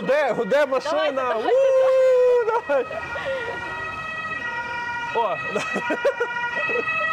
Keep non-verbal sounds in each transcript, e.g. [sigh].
гуде, гуде машина. Давайте, У, давай. О, [laughs]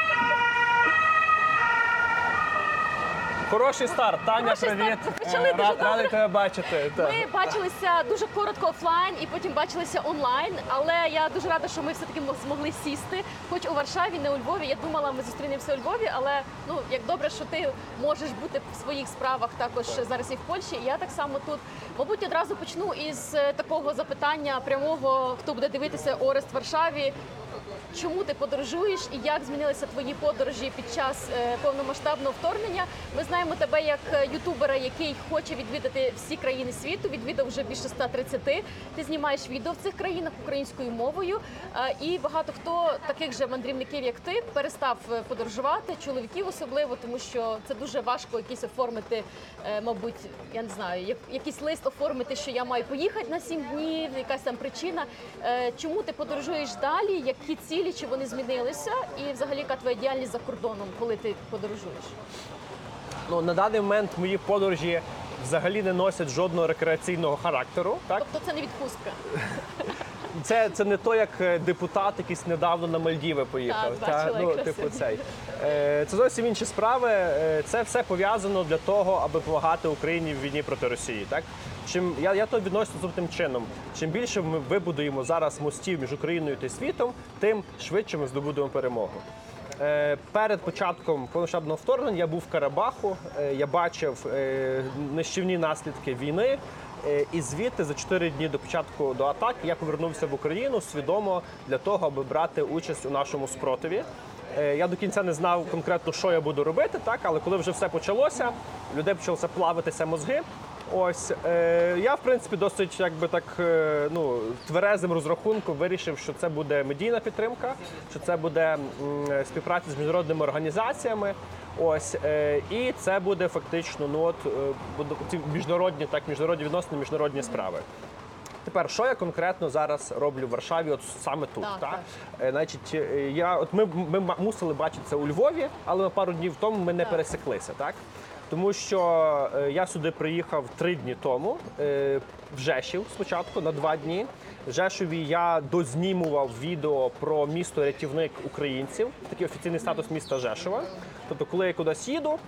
Хороший старт. Таня, Хороший привіт. старт. Почали Е, дуже рад- Радий тебе бачити. Так. Ми бачилися дуже коротко офлайн і потім бачилися онлайн. Але я дуже рада, що ми все таки змогли сісти. Хоч у Варшаві, не у Львові. Я думала, ми зустрінемося у Львові, але ну як добре, що ти можеш бути в своїх справах також зараз і в Польщі. І я так само тут. Мабуть, одразу почну із е, такого запитання прямого, хто буде дивитися Орест в Варшаві. Чому ти подорожуєш і як змінилися твої подорожі під час е, повномасштабного вторгнення? Ми знаємо тебе як е, ютубера, який хоче відвідати всі країни світу. Відвідав вже більше 130. Ти знімаєш відео в цих країнах українською мовою. І багато хто таких же мандрівників, як ти, перестав е, подорожувати, чоловіків особливо, тому що це дуже важко якісь оформити, мабуть, я не знаю, якийсь лист оформити, що я маю поїхати на 7 днів, якась там причина. Чому ти подорожуєш далі? Які цілі, чи вони змінилися? І взагалі яка твоя діяльність за кордоном, коли ти подорожуєш? Ну, на даний момент мої подорожі взагалі не носять жодного рекреаційного характеру. Так? Тобто це не відпустка. [laughs] Це, це не то, як е, депутат якийсь недавно на Мальдіви поїхав. Так, бачила ну, типу, цей. Е, Це зовсім інші справи. Е, Це все пов'язано для того, аби допомагати Україні в війні проти Росії. Так? Чим я, я то відносин наступним чином. Чим більше ми вибудуємо зараз мостів між Україною та світом, тим швидше ми здобудемо перемогу. Перед початком повномасштабного вторгнення я був в Карабаху, я бачив нищівні наслідки війни. Е, І звідти за 4 дні до початку до атаки я повернувся в Україну свідомо для того, аби брати участь у нашому спротиві. Е, Я до кінця не знав конкретно, що я буду робити, так але коли вже все почалося, людей почалося плавитися мозги. Ось е, я в принципі досить якби так е, ну тверезим розрахунком вирішив, що це буде медійна підтримка, що це буде м, співпраця з міжнародними організаціями. Ось е, і це буде фактично ну от е, ці міжнародні так міжнародні відносини, міжнародні справи. Тепер, що я конкретно зараз роблю в Варшаві, от саме тут, Так, так? так. Е, Значить, е, я от ми, ми мусили бачитися у Львові, але пару днів тому ми не Так. пересеклися, так? Тому що е, я сюди приїхав три дні тому, е, в Жешів спочатку на два дні. В Жешові я дознімував відео про місто рятівник українців, такий офіційний статус міста Жешова. Тобто, коли я кудись їду,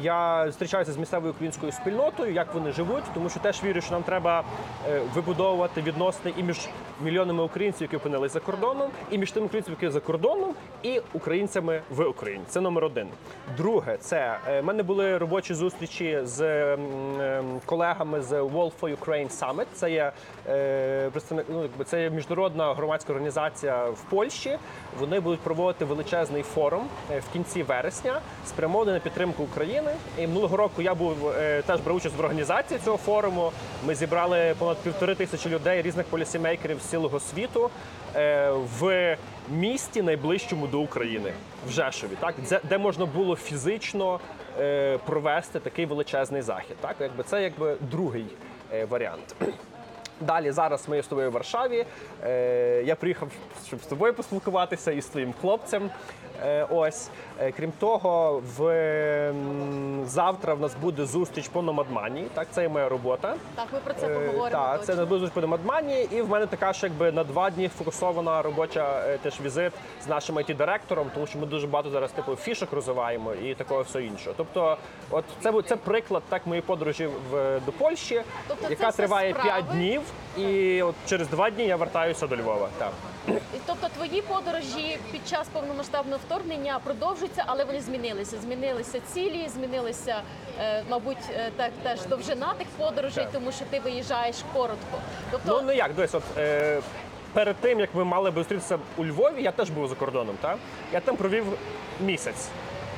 Я зустрічаюся з місцевою українською спільнотою, як вони живуть, тому що теж вірю, що нам треба е, вибудовувати відносини і між мільйонами українців, які опинились за кордоном, і між тими українцями, які за кордоном, і українцями в Україні. Це номер один. Друге, це е, в мене були робочі зустрічі з ем, колегами з Wolf for Ukraine Summit. Це є е, представник, ну, це є міжнародна громадська організація в Польщі. Вони будуть проводити величезний форум е, в кінці вересня, спрямований на підтримку України. І минулого року я був е, теж брав участь в організації цього форуму. Ми зібрали понад півтори тисячі людей, різних полісімейкерів з цілого світу е, в місті найближчому до України в Жешові, так де, можна було фізично е, провести такий величезний захід. Так, якби це якби другий варіант. [clears throat] Далі зараз ми з тобою в Варшаві. Я приїхав, щоб з тобою поспілкуватися і з твоїм хлопцем. Е, ось. Е, крім того, в завтра в нас буде зустріч по Номадмані. Так, це є моя робота. Так, ми про це Е, поговоримо. Так, точно. це не буде зустріч по Номадмані, і в мене така ж якби на два дні фокусована робоча теж візит з нашим it директором тому що ми дуже багато зараз типу фішок розвиваємо і такого все іншого. Тобто, от це це приклад так моєї подорожі в до Польщі, Тобто яка триває? 5 днів, і от через два дні я вертаюся до Львова. Так. І, Тобто твої подорожі під час повномасштабного вторгнення продовжуються, але вони змінилися. Змінилися цілі, змінилися, е, мабуть, е, так теж довжина тих подорожей, Так. тому що ти виїжджаєш коротко. Тобто, Ну не як, дивись, от е, перед тим як ми мали би зустрітися у Львові, я теж був за кордоном. Так? Я там провів місяць.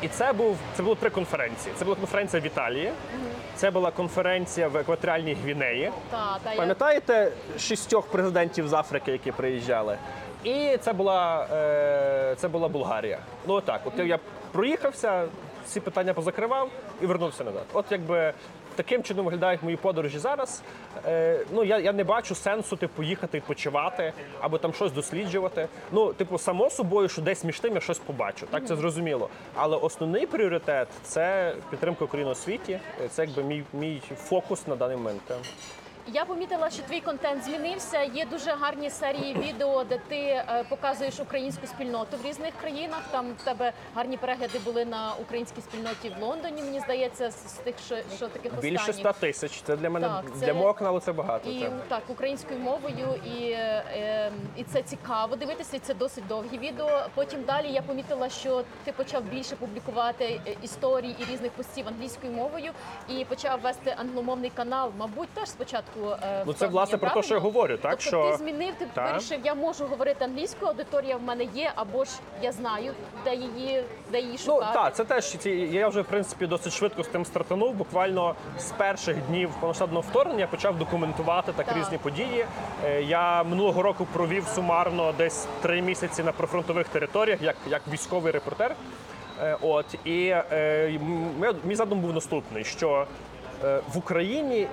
І це був це було три конференції. Це була конференція в Італії, це була конференція в екваторіальній Гвінеї. та, та, я, Пам'ятаєте шістьох президентів з Африки, які приїжджали? І це була, е, це була Болгарія. Ну отак, от я проїхався, всі питання позакривав і вернувся назад. От якби таким чином виглядають мої подорожі зараз. Е, ну я, я не бачу сенсу типу їхати відпочивати або там щось досліджувати. Ну, типу, само собою, що десь між тим я щось побачу. Так це зрозуміло. Але основний пріоритет це підтримка України у світі. Це якби мій, мій фокус на даний момент. Я помітила, що твій контент змінився. Є дуже гарні серії відео, де ти е, показуєш українську спільноту в різних країнах. Там в тебе гарні перегляди були на українській спільноті в Лондоні. Мені здається, з тих, що, що таких Більше останніх. 100 тисяч. Це для мене Так, це- для мого каналу це багато. І так. так, українською мовою, і, е, е, і це цікаво дивитися. І це досить довгі відео. Потім далі я помітила, що ти почав більше публікувати е, історій і різних постів англійською мовою, і почав вести англомовний канал. Мабуть, теж спочатку Ну це власне про те, що я говорю, так тобто що ти змінив, ти Так. вирішив, я можу говорити англійською, аудиторія в мене є, або ж я знаю, де її, де її Ну так, це теж ці. Я вже в принципі досить швидко з тим стартанув. Буквально з перших днів повномасштабного вторгнення я почав документувати так, Так. різні події. Е, Я минулого року провів сумарно десь три місяці на прифронтових територіях, як, як військовий репортер. Е, От і е, мій задум був наступний: що е, в Україні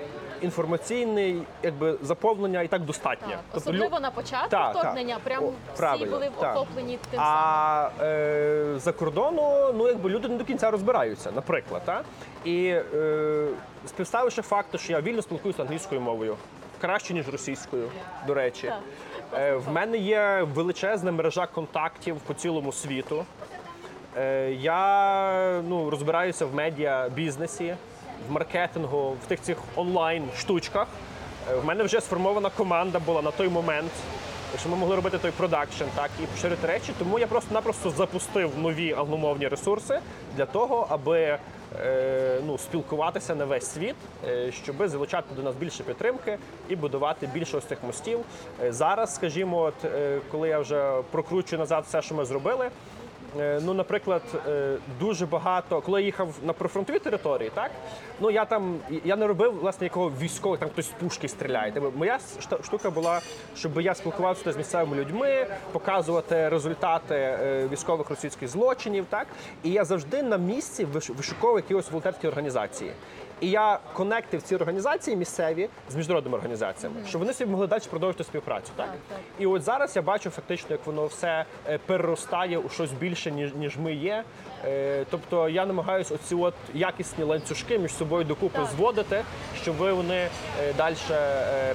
інформаційний якби заповнення і так достатньо. Так, Тобто лю- особливо на початку Так, так. вторгнення, прям О, всі правильно, були так. охоплені тим самим. А е, за кордону, ну якби люди не до кінця розбираються, наприклад. Та? І е, співставивши факти, що я вільно спілкуюся англійською мовою, краще, ніж російською, до речі. Так. Е, в мене є величезна мережа контактів по цілому світу. Е, я ну, розбираюся в медіа бізнесі, в маркетингу, в тих цих онлайн штучках. Е, в мене вже сформована команда була на той момент, що ми могли робити той продакшн, так і поширити речі. Тому я просто-напросто запустив нові англомовні ресурси для того, аби е, ну, спілкуватися на весь світ, е, щоб залучати до нас більше підтримки і будувати більше ось цих мостів. Е, зараз, скажімо, от, коли я вже прокручую назад все, що ми зробили. Е, Ну, наприклад, е, дуже багато, коли я їхав на прифронтові території, так ну я там я не робив власне якого військових, там хтось з пушки стріляє. Тобто Моя шта- штука була, щоб я спілкувався з місцевими людьми, показувати результати е, військових російських злочинів. Так і я завжди на місці виш- вишуковував якісь волонтерські організації. І я конектив ці організації місцеві з міжнародними організаціями, щоб вони собі могли далі продовжити співпрацю. Так? Так. І от зараз я бачу фактично, як воно все е, переростає у щось більше, ніж, ніж ми є. Е, Тобто я намагаюся оці от якісні ланцюжки між собою докупи Так. зводити, щоб вони далі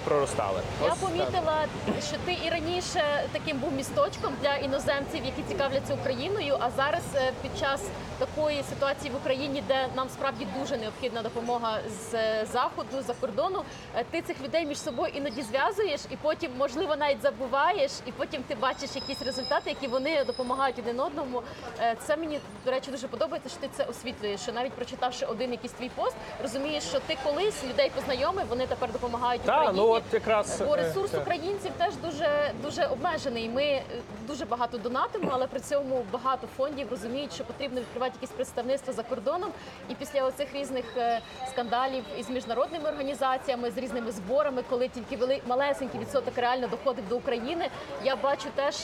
проростали. Я Ось так. помітила, що ти і раніше таким був місточком для іноземців, які цікавляться Україною. А зараз е, під час такої ситуації в Україні, де нам справді дуже необхідна допомога з е, заходу, за кордону, е, ти цих людей між собою іноді зв'язуєш, і потім, можливо, навіть забуваєш, і потім ти бачиш якісь результати, які вони допомагають один одному. Е, Це мені до речі дуже подобається, що ти це освітлюєш. Що навіть прочитавши один якийсь твій пост, розумієш, що ти колись людей познайомив, вони тепер допомагають Та, Україні. ну от якраз Бо е, ресурс так. українців теж дуже дуже обмежений. Ми е, дуже багато донатимо, але при цьому багато фондів розуміють, що потрібно відкривати якісь представництва за кордоном. І після оцих різних е, скандалів із міжнародними організаціями, з різними зборами, коли тільки вели малесенький відсоток реально доходив до України, я бачу теж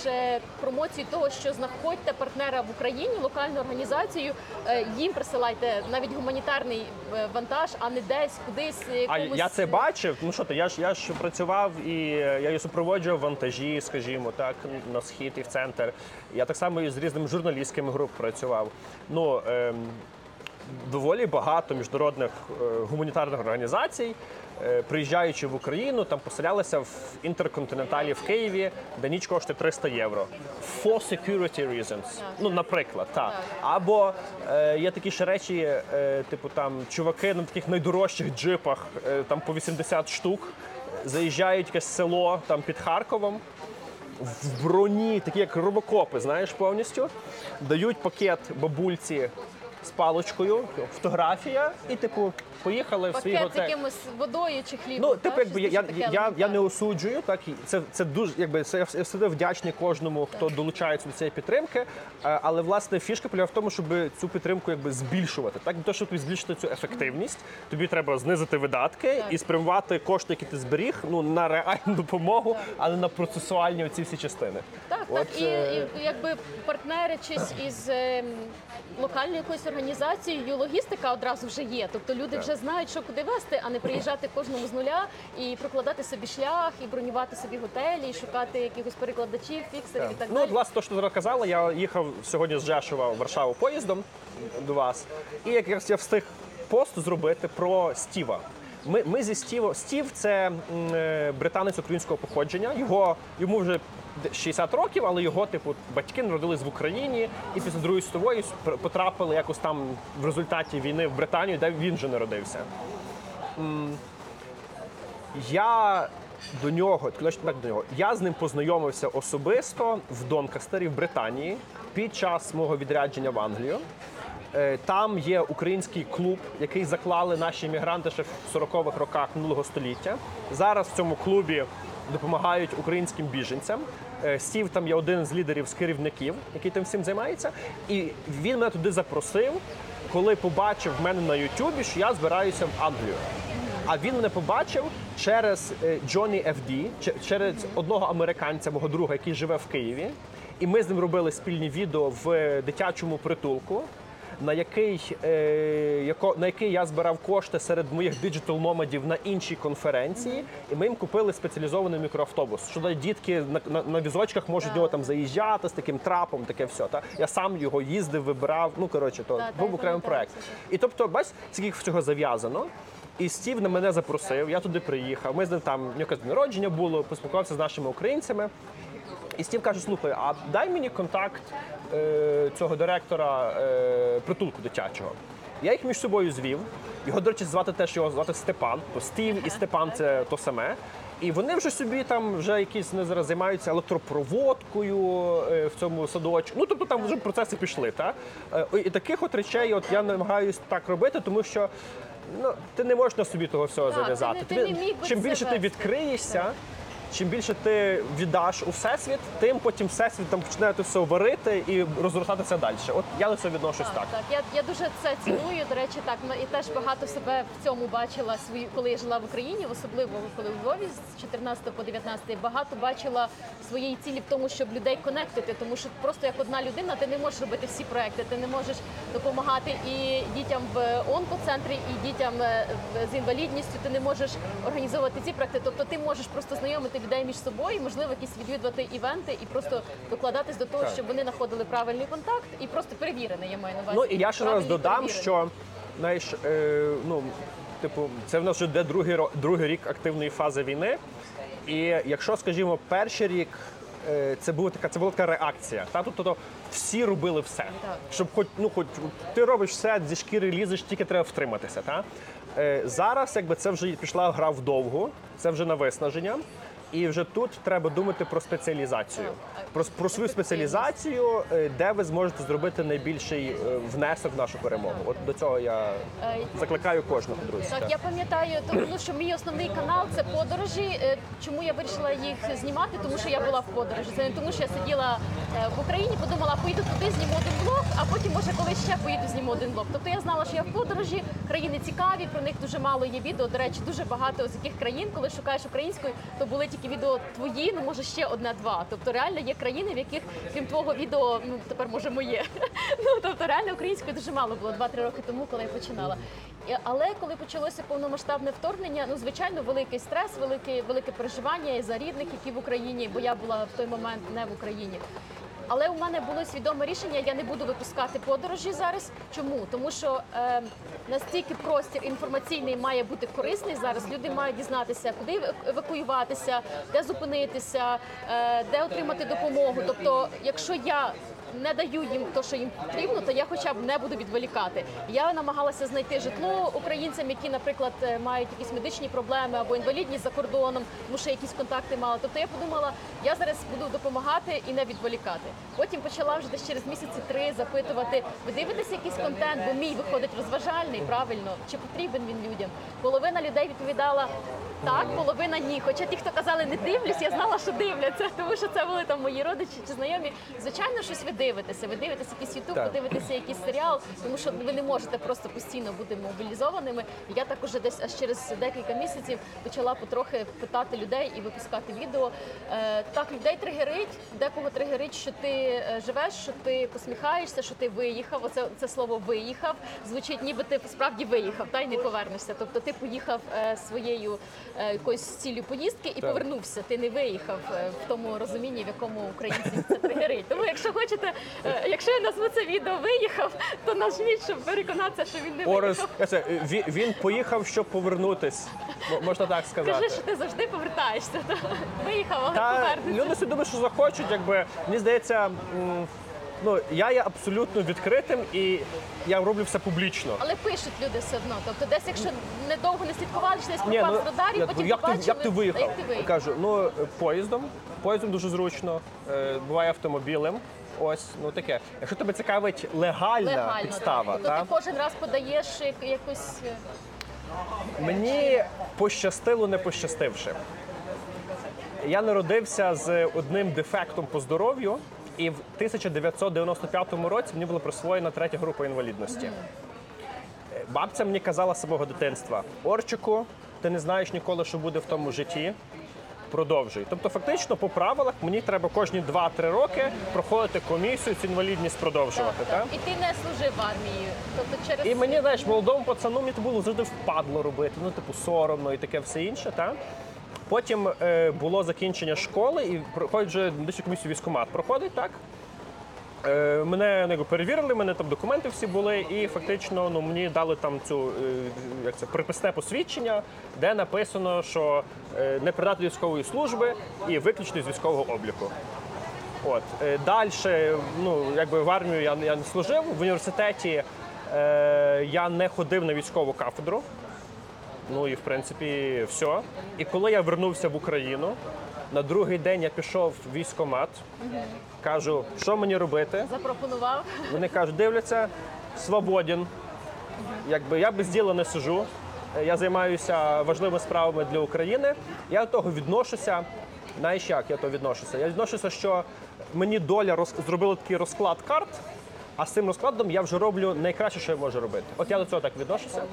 промоцію того, що знаходьте партнера в Україні, локальну організацію, е, їм присилайте навіть гуманітарний е, вантаж, а не десь кудись. е, А я це бачив. Ну що ти, я ж я ж працював і е, я її супроводжував вантажі, скажімо, так, на схід і в центр. Я так само і з різними журналістськими груп працював. Ну ем, доволі багато міжнародних е, гуманітарних організацій. Е, Приїжджаючи в Україну, там поселялися в інтерконтиненталі в Києві, де ніч коштує 300 євро. For security reasons. Ну, наприклад, так. Або е, є такі ще речі, е, типу там чуваки на таких найдорожчих джипах, е, там по 80 штук, заїжджають в якесь село там під Харковом. В броні, такі як робокопи, знаєш, повністю дають пакет бабульці з паличкою, фотографія, і типу поїхали в свій пакет з готель. якимось водою чи хлібом. Ну, так? типу, якби я, Щось я, таке я, я не осуджую, так і це, це дуже якби це я вс- я вдячний кожному, хто долучається до цієї підтримки. Е, Але власне фішка полягає в тому, щоб цю підтримку якби збільшувати. Так для того, щоб збільшити цю ефективність, тобі треба знизити видатки Так. і спрямувати кошти, які ти зберіг, ну на реальну допомогу, а не на процесуальні оці всі частини. Так, От, так, і, е, і якби партнеричись із ем, локальною якоюсь організацією, логістика одразу вже є. Тобто люди вже знають, що куди вести, а не приїжджати кожному з нуля і прокладати собі шлях, і бронювати собі готелі, і шукати якихось перекладачів, фіксерів і так Ну, далі. от, власне, то, що ти казала, я їхав сьогодні з Жешова в Варшаву поїздом до вас, і якраз я встиг пост зробити про Стіва. Ми, ми зі Стіво. Стів це е, британець українського походження. Його йому вже 60 років, але його, типу, батьки народились в Україні і після Другої світової потрапили якось там в результаті війни в Британію, де він вже народився. Я до нього, точно так до нього, я з ним познайомився особисто в Донкастері в Британії під час мого відрядження в Англію. Е, Там є український клуб, який заклали наші іммігранти ще в 40-х роках минулого століття. Зараз в цьому клубі допомагають українським біженцям. Е, Стів там є один з лідерів з керівників, який тим всім займається. І він мене туди запросив, коли побачив в мене на Ютубі, що я збираюся в Англію. А він мене побачив через е, Джонні FD, через одного американця, мого друга, який живе в Києві. І ми з ним робили спільні відео в е, дитячому притулку, на який, е, яко, на який я збирав кошти серед моїх диджитал номадів на іншій конференції. І ми їм купили спеціалізований мікроавтобус. Що дітки на, на, на візочках можуть в нього там заїжджати з таким трапом, таке все. Та? Я сам його їздив, вибирав. Ну коротше, то Так, був окремий проект. І тобто, бач, скільки всього зав'язано. І Стів на мене запросив, я туди приїхав. Ми з ним там якесь народження було, поспілкувався з нашими українцями. І Стів каже: слухай, а дай мені контакт цього директора е, притулку дитячого. Я їх між собою звів. Його, до речі, звати теж його звати Степан. То Стів і Степан це то саме. І вони вже собі там вже якісь не зараз займаються електропроводкою е, в цьому садочку. Ну тобто там вже процеси пішли. Та? Е, І таких от речей от я намагаюся так робити, тому що ну, ти не можеш на собі того всього зав'язати. чим більше ти відкриєшся, чим більше ти віддаш у всесвіт, тим потім всесвіт там починає це все варити і розростатися далі. От я до цього відношусь так. Так, я, я дуже це ціную. До речі, так і теж багато себе в цьому бачила свої, коли я жила в Україні, особливо коли у Львові з 14 по 19, багато бачила своєї цілі в тому, щоб людей конектити, тому що просто як одна людина ти не можеш робити всі проекти, ти не можеш допомагати і дітям в онкоцентрі, і дітям е, з інвалідністю. Ти не можеш організовувати ці проекти. Тобто ти можеш просто знайомити людей між собою, можливо, якісь відвідувати івенти і просто докладатись до того, Так. щоб вони знаходили правильний контакт і просто перевірений, я маю на увазі. Ну і я ще раз додам, що знаєш, е, ну типу, це в нас вже йде другий другий рік активної фази війни. І якщо, скажімо, перший рік. е, Це була така, це була така реакція. Та тобто всі робили все, Так. щоб хоч ну хоч ти робиш все зі шкіри лізеш, тільки треба втриматися. Та е, зараз, якби це вже пішла гра вдовгу, це вже на виснаження. І вже тут треба думати про спеціалізацію, про, про свою спеціалізацію, е, де ви зможете зробити найбільший е, внесок в нашу перемогу. От до цього я Е, закликаю кожного друзі. Так, я пам'ятаю, тому що мій основний канал це подорожі. Чому я вирішила їх знімати? Тому що я була в подорожі. Це не тому, що я сиділа в Україні, подумала, поїду туди, зніму один блог, а потім може колись ще поїду, зніму один блог. Тобто я знала, що я в подорожі, країни цікаві, про них дуже мало є відео. До речі, дуже багато з яких країн, коли шукаєш українською, то були тільки відео твої, ну може ще одне-два. Тобто реально є країни, в яких крім твого відео, ну тепер може моє. [laughs] Ну тобто реально української дуже мало було 2-3 роки тому, коли я починала. Але коли почалося повномасштабне вторгнення, ну звичайно, великий стрес, велике, велике переживання і за рідних, які в Україні, бо я була в той момент не в Україні. Але у мене було свідоме рішення, я не буду випускати подорожі зараз. Чому? Тому що е, настільки простір інформаційний має бути корисний зараз. Люди мають дізнатися, куди евакуюватися, де зупинитися, е, де отримати допомогу. Тобто, якщо я не даю їм те, що їм потрібно, то я хоча б не буду відволікати. Я намагалася знайти житло українцям, які, наприклад, е, мають якісь медичні проблеми або інвалідність за кордоном, тому що якісь контакти мала. Тобто я подумала, я зараз буду допомагати і не відволікати. Потім почала вже десь через місяці три запитувати: ви дивитеся якийсь контент, бо мій виходить розважальний, правильно, чи потрібен він людям? Половина людей відповідала. Так, половина ні. Хоча ті, хто казали не дивлюсь, я знала, що дивляться, [laughs] тому що це були там мої родичі чи знайомі. Звичайно, щось ви дивитеся. Ви дивитеся якийсь ютуб, ви дивитеся якийсь серіал, тому що ви не можете просто постійно бути мобілізованими. Я також десь аж через декілька місяців почала потрохи питати людей і випускати відео. Е, так, людей тригерить, декого тригерить, що ти е, живеш, що ти посміхаєшся, що ти виїхав. Оце це слово виїхав звучить, ніби ти справді виїхав, та й не повернешся. Тобто ти поїхав е, своєю якоюсь ціллю поїздки і Так. повернувся. Ти не виїхав в тому розумінні, в якому українців це тригерить. Тому, якщо хочете, е, якщо я назву це відео виїхав, то нажміть, щоб переконатися, що він не Орес, виїхав. це, він, він поїхав, щоб повернутись. Можна так сказати. Кажи, що ти завжди повертаєшся. То виїхав, але Та повернешся. люди собі думають, що захочуть, якби мені здається. м, Ну, я є абсолютно відкритим і я роблю все публічно. Але пишуть люди все одно. Тобто, десь, якщо недовго не слідкували, чи десь пропав ну, з радарів, як, потім як, ти, побачили, як ти виїхав? Як ти виїхав? Кажу, ну е, поїздом. Поїздом дуже зручно, е, буває автомобілем. Ось, ну таке. Якщо тебе цікавить легальна Легально, підстава, так. Тобто та, ти кожен раз подаєш як- якось. е, мені пощастило, не пощастивши. Я народився з одним дефектом по здоров'ю, і в 1995 році мені була присвоєна третя група інвалідності. Е, Бабця мені казала з самого дитинства: Орчику, ти не знаєш ніколи, що буде в тому житті. Продовжуй. Тобто, фактично, по правилах мені треба кожні 2-3 роки проходити комісію, цю інвалідність продовжувати. Так, І ти не служив в армії. Тобто через І мені, знаєш, молодому пацану мені було завжди впадло робити, ну, типу, соромно і таке все інше. так? Потім е, було закінчення школи і проходжу комісію військкомат. Проходить так. Е, мене ну, перевірили, мене там документи всі були, і фактично ну, мені дали там цю е, як це, приписне посвідчення, де написано, що е, не придати військової служби і виключити з військового обліку. От далі, ну якби в армію я, я не служив. В університеті е, я не ходив на військову кафедру. Ну і в принципі все. І коли я вернувся в Україну, на другий день я пішов в військкомат, кажу, що мені робити. запропонував. Вони кажуть, дивляться, свободен. Якби я без діла не сижу. Я займаюся важливими справами для України. Я до того відношуся. Знаєш, як я до того відношуся? Я відношуся, що мені доля роз... зробила такий розклад карт, а з цим розкладом я вже роблю найкраще, що я можу робити. От я до цього так відношуся.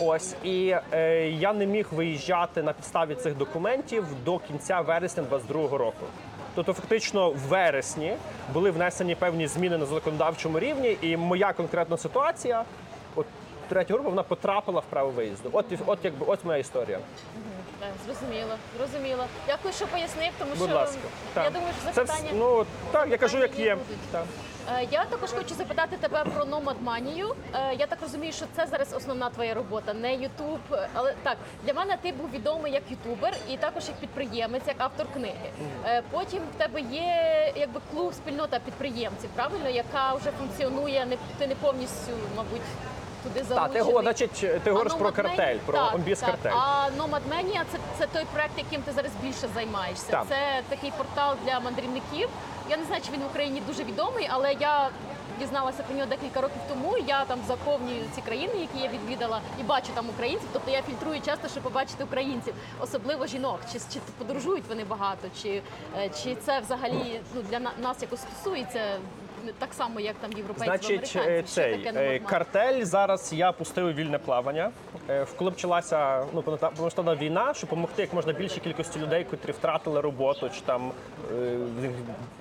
Ось і е, я не міг виїжджати на підставі цих документів до кінця вересня 22-го року. Тобто, фактично, в вересні були внесені певні зміни на законодавчому рівні, і моя конкретна ситуація, от третя група, вона потрапила в право виїзду. От, от якби от моя історія. Зрозуміло, зрозуміло. Дякую, що пояснив, тому Будь що ласка. я Так. думаю, що Це ну так, я кажу, як є. Так. Е, Я також хочу запитати тебе про номадманію. Е, Я так розумію, що це зараз основна твоя робота, не Ютуб. Але так для мене ти був відомий як ютубер і також як підприємець, як автор книги. Е, Потім в тебе є якби клуб, спільнота підприємців, правильно, яка вже функціонує. Не ти не повністю, мабуть. Туди Так, ти значить, ти говориш про картель, про так. картель. А Nomad Mania – це, це той проект, яким ти зараз більше займаєшся. Так. Це такий портал для мандрівників. Я не знаю, чи він в Україні дуже відомий, але я дізналася про нього декілька років тому. Я там заповнюю ці країни, які я відвідала, і бачу там українців. Тобто я фільтрую часто, щоб побачити українців, особливо жінок. Чи, чи подорожують вони багато, чи, е, чи це взагалі ну, для на- нас якось стосується. Так само, як там європейці Значить, американці. цей Що таке е, картель зараз я пустив у вільне плавання. Е, Коли почалася ну повномасштабна війна, щоб допомогти як можна більшій кількості людей, котрі втратили роботу чи там е,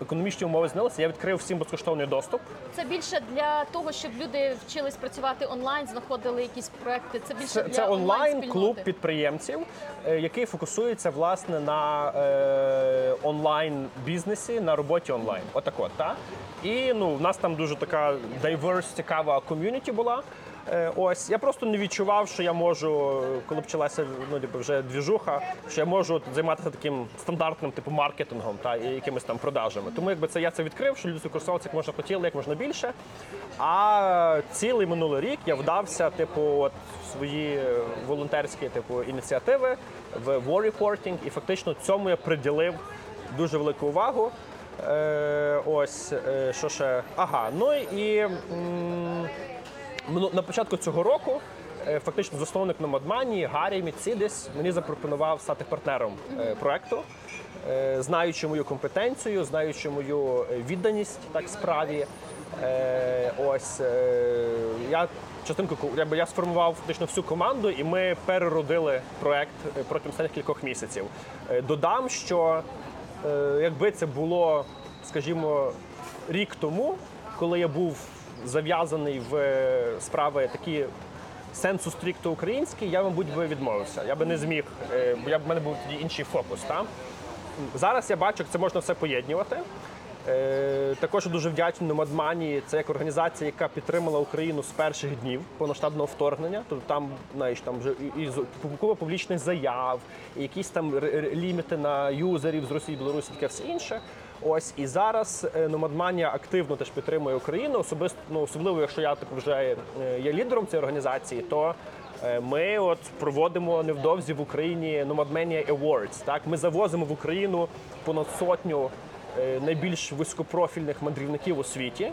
економічні умови знилися, я відкрив всім безкоштовний доступ. Це більше для того, щоб люди вчились працювати онлайн, знаходили якісь проекти. Це більше Це, для це онлайн клуб підприємців, який фокусується власне на е, онлайн бізнесі, на роботі онлайн. Отак от, та? І ну, в нас там дуже така diverse, цікава ком'юніті була. Е, Ось я просто не відчував, що я можу, коли почалася ну, типу, вже двіжуха, що я можу займатися таким стандартним типу маркетингом та і якимись там продажами. Тому якби це я це відкрив, що люди використовувалися як можна хотіли, як можна більше. А цілий минулий рік я вдався, типу, от свої е, волонтерські типу ініціативи в war reporting, і фактично цьому я приділив дуже велику увагу. Е, ось е, що ще. Ага, ну і. м, На початку цього року е, фактично засновник Номадманії Гаррі Міцідес мені запропонував стати партнером проекту, знаючи мою компетенцію, знаючи мою відданість так справі. Ось я частинку якби я сформував фактично всю команду, і ми переродили проект протягом останніх кількох місяців. Додам, що якби це було, скажімо, рік тому, коли я був зав'язаний в е, справи такі сенсу стрікто український, я, мабуть, би відмовився. Я би не зміг, е, бо я б мене був тоді інший фокус. Та? Зараз я бачу, як це можна все поєднувати. Е, також дуже вдячний Номадмані. Це як організація, яка підтримала Україну з перших днів повноштабного вторгнення. Тобто там, знаєш, там вже і, купа публічних заяв, і якісь там ліміти на юзерів з Росії, Білорусі, таке все інше. Ось і зараз е, Номадманія активно теж підтримує Україну, особисто ну, особливо, якщо я типу, вже е, є лідером цієї організації, то Ми от проводимо невдовзі в Україні Nomadmania Awards. Так, ми завозимо в Україну понад сотню найбільш високопрофільних мандрівників у світі.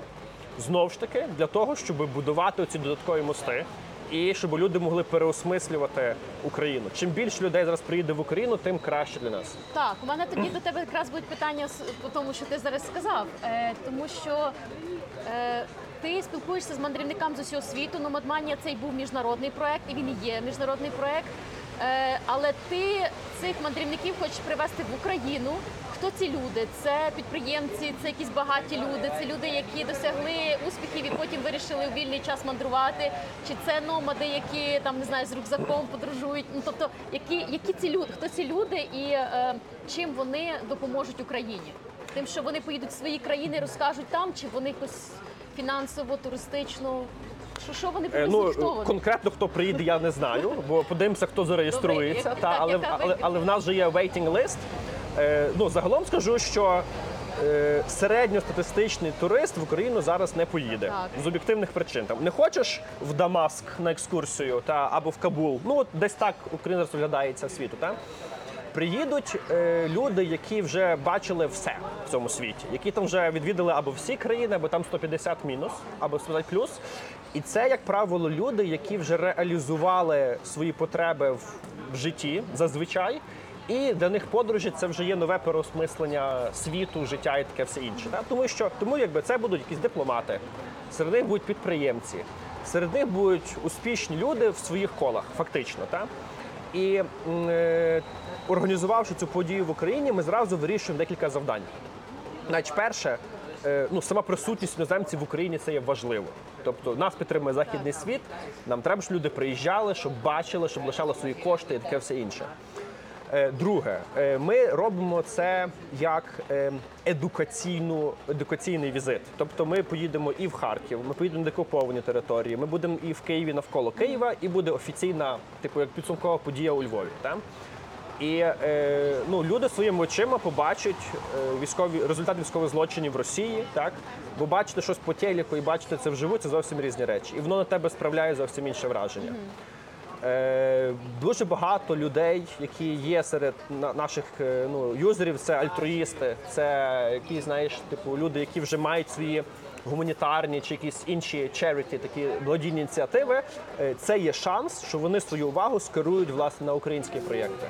Знову ж таки, для того, щоб будувати ці додаткові мости і щоб люди могли переосмислювати Україну. Чим більше людей зараз приїде в Україну, тим краще для нас. Так, у мене тоді до тебе якраз будуть питання по тому, що ти зараз сказав. Е, тому що е, ти спілкуєшся з мандрівниками з усього світу. Номадманія цей був міжнародний проект, і він і є міжнародний проект. Е, але ти цих мандрівників хочеш привезти в Україну. Хто ці люди? Це підприємці, це якісь багаті люди, це люди, які досягли успіхів і потім вирішили у вільний час мандрувати. Чи це номади, які там не знаю з рюкзаком подорожують? Ну тобто, які, які ці люди? Хто ці люди і е, чим вони допоможуть Україні? Тим, що вони поїдуть в свої країни, розкажуть там, чи вони якось фінансово, туристично? Що, що вони будуть Ну влаштовані? конкретно хто приїде, я не знаю, бо подивимося, хто зареєструється. Добре, Та але, яка але, але в нас вже є waiting list. Е, ну загалом скажу, що е, середньостатистичний турист в Україну зараз не поїде Так. з об'єктивних причин. Там не хочеш в Дамаск на екскурсію та або в Кабул. Ну от десь так Україна розглядається світу. Та? Приїдуть е, люди, які вже бачили все в цьому світі, які там вже відвідали або всі країни, або там 150 мінус, або 150 плюс. І це, як правило, люди, які вже реалізували свої потреби в, житті зазвичай. І для них подорожі це вже є нове переосмислення світу, життя і таке все інше. Тому що тому якби це будуть якісь дипломати, серед них будуть підприємці, серед них будуть успішні люди в своїх колах, фактично. Так? І е, організувавши цю подію в Україні, ми зразу вирішуємо декілька завдань. Значить, перше, ну сама присутність іноземців в Україні це є важливо. Тобто нас підтримує західний світ. Нам треба, щоб люди приїжджали, щоб бачили, щоб лишали свої кошти і таке все інше. Е, Друге, е, ми робимо це як е, едукаційну едукаційний візит. Тобто, ми поїдемо і в Харків, ми поїдемо на декуповані території. Ми будемо і в Києві навколо Києва, і буде офіційна, типу, як підсумкова подія у Львові. Там. І е, ну, люди своїми очима побачать е, військові результати військових злочинів в Росії, так бо бачити щось по телеку і бачити це вживу це зовсім різні речі, і воно на тебе справляє зовсім інше враження. Е, дуже багато людей, які є серед на- наших е, ну, юзерів, це альтруїсти, це які, знаєш, типу люди, які вже мають свої гуманітарні чи якісь інші charity, такі благодійні ініціативи. Це є шанс, що вони свою увагу скерують власне на українські проєкти.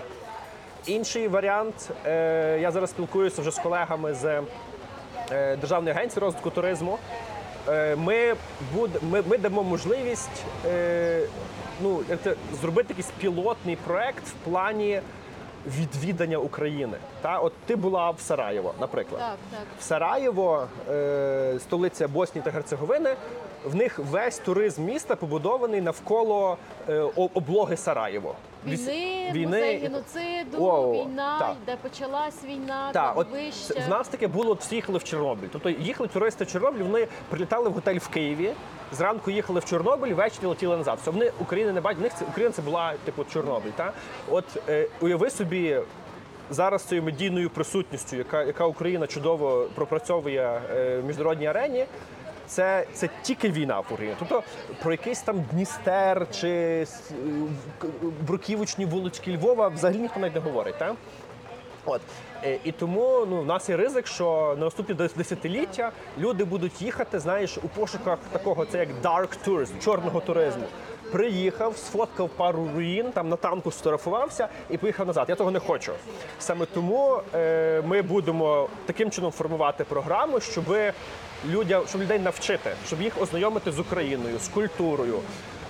Інший варіант, е, я зараз спілкуюся вже з колегами з е, Державної агенції розвитку туризму. Е, Ми, буд, ми, ми дамо можливість ну, зробити якийсь пілотний проект в плані відвідання України. Та? От ти була в Сараєво, наприклад. Так, так. В Сараєво, е, столиця Боснії та Герцеговини, в них весь туризм міста побудований навколо е, облоги Сараєво. Війни, Війни. музей геноциду, О, війна, так. де почалась війна, Так, от це- в нас таке було, всі їхали в Чорнобиль. Тобто їхали туристи в Чорнобиль, вони прилітали в готель в Києві. Зранку їхали в Чорнобиль, ввечері летіли назад. Все, вони України не бачать. В них це Україна це була типу Чорнобиль. Та от е, уяви собі. Зараз цією медійною присутністю, яка, яка Україна чудово пропрацьовує е, в міжнародній арені, це, це тільки війна в Україні. Тобто про якийсь там Дністер чи к- бруківочні вулички Львова взагалі ніхто навіть не говорить. Та? От Е, і тому ну в нас є ризик, що на наступні десятиліття люди будуть їхати, знаєш, у пошуках такого, це як dark tourism, чорного туризму. Приїхав, сфоткав пару руїн, там на танку сфотографувався і поїхав назад. Я того не хочу. Саме тому е, ми будемо таким чином формувати програму, щоб людям, щоб людей навчити, щоб їх ознайомити з Україною, з культурою.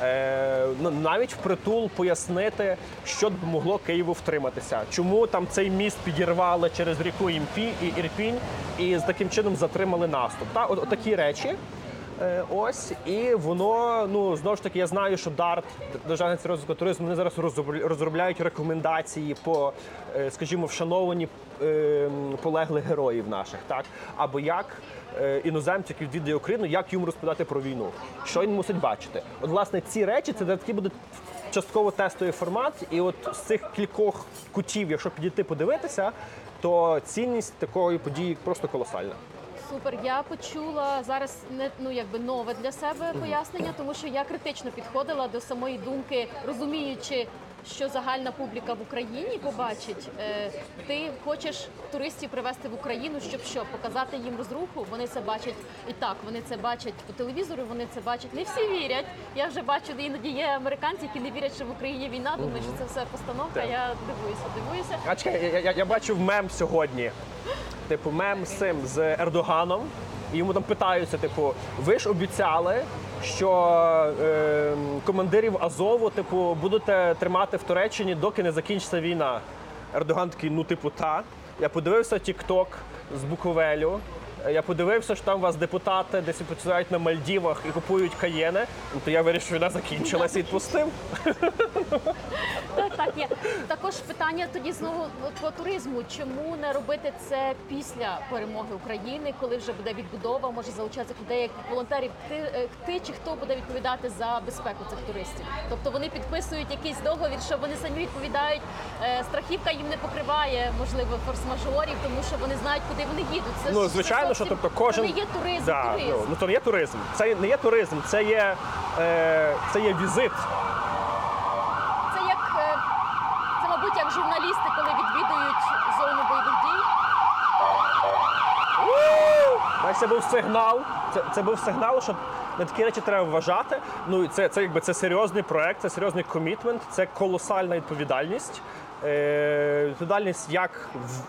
Е, ну, навіть впритул пояснити, що допомогло Києву втриматися, чому там цей міст підірвали через ріку Імпі і Ірпінь, і з таким чином затримали наступ. Та от, от такі речі. Е, Ось і воно ну знову ж таки. Я знаю, що DART, Державний розвитку туризму, вони зараз розробля- розробляють рекомендації по, е, скажімо, вшановані е, полеглих героїв наших, так або як е, іноземці, які відвідує Україну, як йому розповідати про війну, що він мусить бачити. От власне ці речі це такі будуть частково тестовий формат, і от з цих кількох кутів, якщо підійти подивитися, то цінність такої події просто колосальна. Супер, я почула зараз не ну якби нове для себе пояснення, тому що я критично підходила до самої думки, розуміючи, що загальна публіка в Україні побачить. Е, ти хочеш туристів привезти в Україну, щоб що показати їм розруху. Вони це бачать і так. Вони це бачать по телевізору. Вони це бачать. Не всі вірять. Я вже бачу, іноді є американці, які не вірять, що в Україні війна. Думають, що це все постановка. Так. Я дивуюся, дивуюся. А чекай, я, я, я бачив мем сьогодні. Типу, мем з цим з Ердоганом. І йому там питаються: типу, ви ж обіцяли, що е, командирів Азову, типу, будете тримати в Туреччині, доки не закінчиться війна. Ердоган такий, ну, типу, та. Я подивився TikTok з Буковелю. Я подивився, що там у вас депутати десь працюють на Мальдівах і купують каєни. Ну, то я вирішив, що війна закінчилася і відпустив. Так, так є. Також питання тоді знову от по туризму. Чому не робити це після перемоги України, коли вже буде відбудова, може залучатися людей як волонтерів? Ти, е, ти чи хто буде відповідати за безпеку цих туристів? Тобто вони підписують якийсь договір, що вони самі відповідають. е, Страхівка їм не покриває, можливо, форс-мажорів, тому що вони знають, куди вони їдуть. Це Ну, ж- звичайно, що тобто кожен це не є туризм, Да, туризм. Ну, ну то не є туризм. Це не є туризм, це є, е, це є візит. Це як е, це, мабуть, як журналісти, коли відвідують зону бойових дій. Бачиш, Це був сигнал. Це, це був сигнал, що на такі речі треба вважати. Ну і це, це якби це серйозний проект, це серйозний комітмент, це колосальна відповідальність. Е, відповідальність як в, в-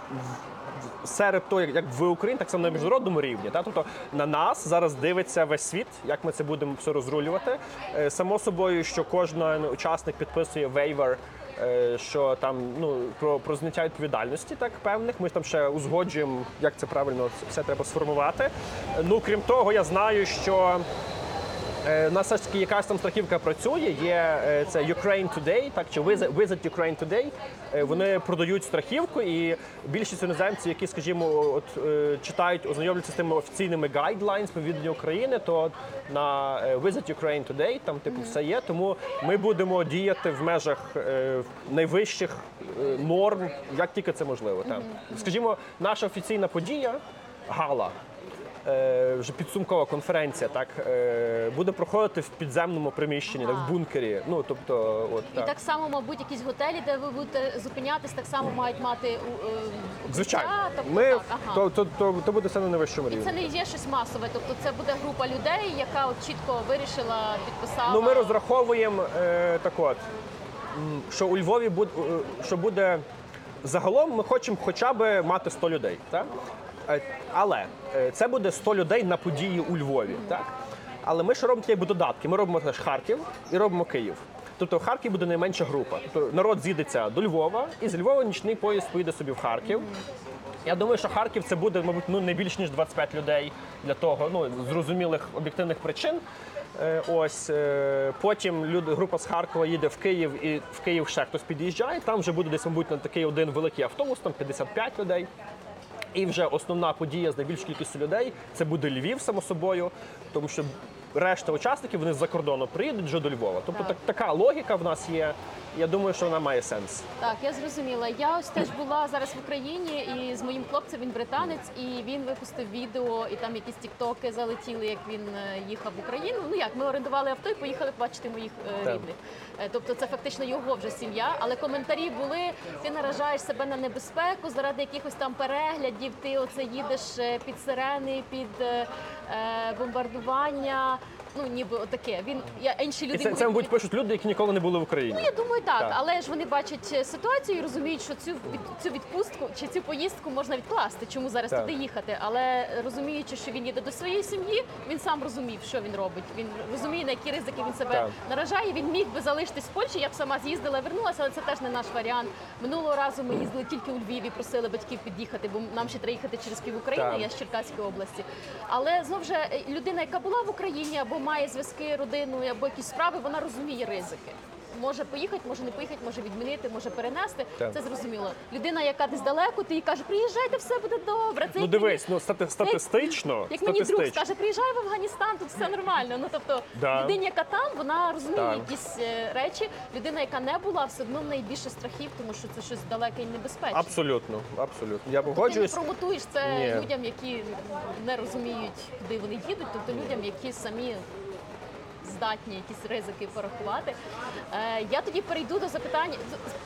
серед того, як, як в Україні, так само на міжнародному рівні. Та? Тобто на нас зараз дивиться весь світ, як ми це будемо все розрулювати. Е, само собою, що кожен учасник підписує вейвер. е, Що там ну про, про зняття відповідальності, так певних. Ми там ще узгоджуємо, як це правильно все треба сформувати. Ну крім того, я знаю, що У нас ж таки якась там страхівка працює. Є е, це Ukraine Today, так чи Visit Visit Ukraine Today. Е, Вони продають страхівку, і більшість іноземців, які, скажімо, от е, читають, ознайомлюються з тими офіційними по відданню України, то на е, Visit Ukraine Today там типу все є. Тому ми будемо діяти в межах е, найвищих е, норм, як тільки це можливо. Так. Скажімо, наша офіційна подія гала е, вже підсумкова конференція, так е, буде проходити в підземному приміщенні, так, в бункері. Ну тобто, от І так. так само, мабуть, якісь готелі, де ви будете зупинятись, так само мають мати е, Звичайно, Тобто, ми так, ага. то, то, то, то буде все на найвищому І рівні. це не є щось масове, тобто це буде група людей, яка от чітко вирішила, підписала. Ну ми розраховуємо е, так от, що у Львові буде, що буде загалом. Ми хочемо хоча б мати 100 людей, так? Е, Але е, це буде 100 людей на події у Львові, так? Але ми ще робимо такі додатки. Ми робимо теж Харків і робимо Київ. Тобто в Харків буде найменша група. Тобто народ з'їдеться до Львова, і з Львова нічний поїзд поїде собі в Харків. Я думаю, що Харків це буде, мабуть, ну не більш ніж 25 людей для того, ну зрозумілих об'єктивних причин. Е, Ось потім люди, група з Харкова їде в Київ, і в Київ ще хтось під'їжджає. Там вже буде десь, мабуть, на такий один великий автобус, там 55 людей. І вже основна подія з найбільшою кількістю людей це буде Львів, само собою, тому що решта учасників вони з-за кордону приїдуть вже до Львова. Тобто Так. так, така логіка в нас є. Я думаю, що вона має сенс. Так, я зрозуміла. Я ось теж була зараз в Україні і з моїм хлопцем він британець, і він випустив відео, і там якісь тіктоки залетіли, як він е, їхав в Україну. Ну як ми орендували авто і поїхали побачити моїх е, Так. рідних. Е, Тобто це фактично його вже сім'я. Але коментарі були: ти наражаєш себе на небезпеку заради якихось там переглядів. Ти оце їдеш під сирени, під бомбардування. Ну ніби отаке. Він я інші люди І це, це, мабуть, пишуть люди, які ніколи не були в Україні. Ну, я думаю, так. Так. Але ж вони бачать е, ситуацію і розуміють, що цю від- цю відпустку чи цю поїздку можна відкласти. Чому зараз Так. туди їхати? Але розуміючи, що він їде до своєї сім'ї, він сам розумів, що він робить. Він розуміє, на які ризики він себе Так. наражає. Він міг би залишитись в Польщі. Я б сама з'їздила, вернулася, але це теж не наш варіант. Минулого разу ми їздили тільки у Львів і просили батьків під'їхати, бо нам ще треба їхати через пів України. Так. Я з Черкаської області. Але знов же е, людина, яка була в Україні або має зв'язки родиною, або якісь справи, вона розуміє ризики. Може поїхати, може не поїхати, може відмінити, може перенести. Так. Це зрозуміло. Людина, яка десь далеко, ти їй каже, приїжджайте, все буде добре. Це Ну як дивись, ну стати, статистично, як мені друг скаже, приїжджай в Афганістан, тут все нормально. Ну тобто Да. людині, яка там, вона розуміє Так. якісь е, речі. Людина, яка не була, все одно в неї більше страхів, тому що це щось далеке і небезпечне. Абсолютно, абсолютно. Я Ти не промотуєш це Ні. людям, які не розуміють, куди вони їдуть, тобто людям, які самі здатні якісь ризики порахувати. Е, я тоді перейду до запитання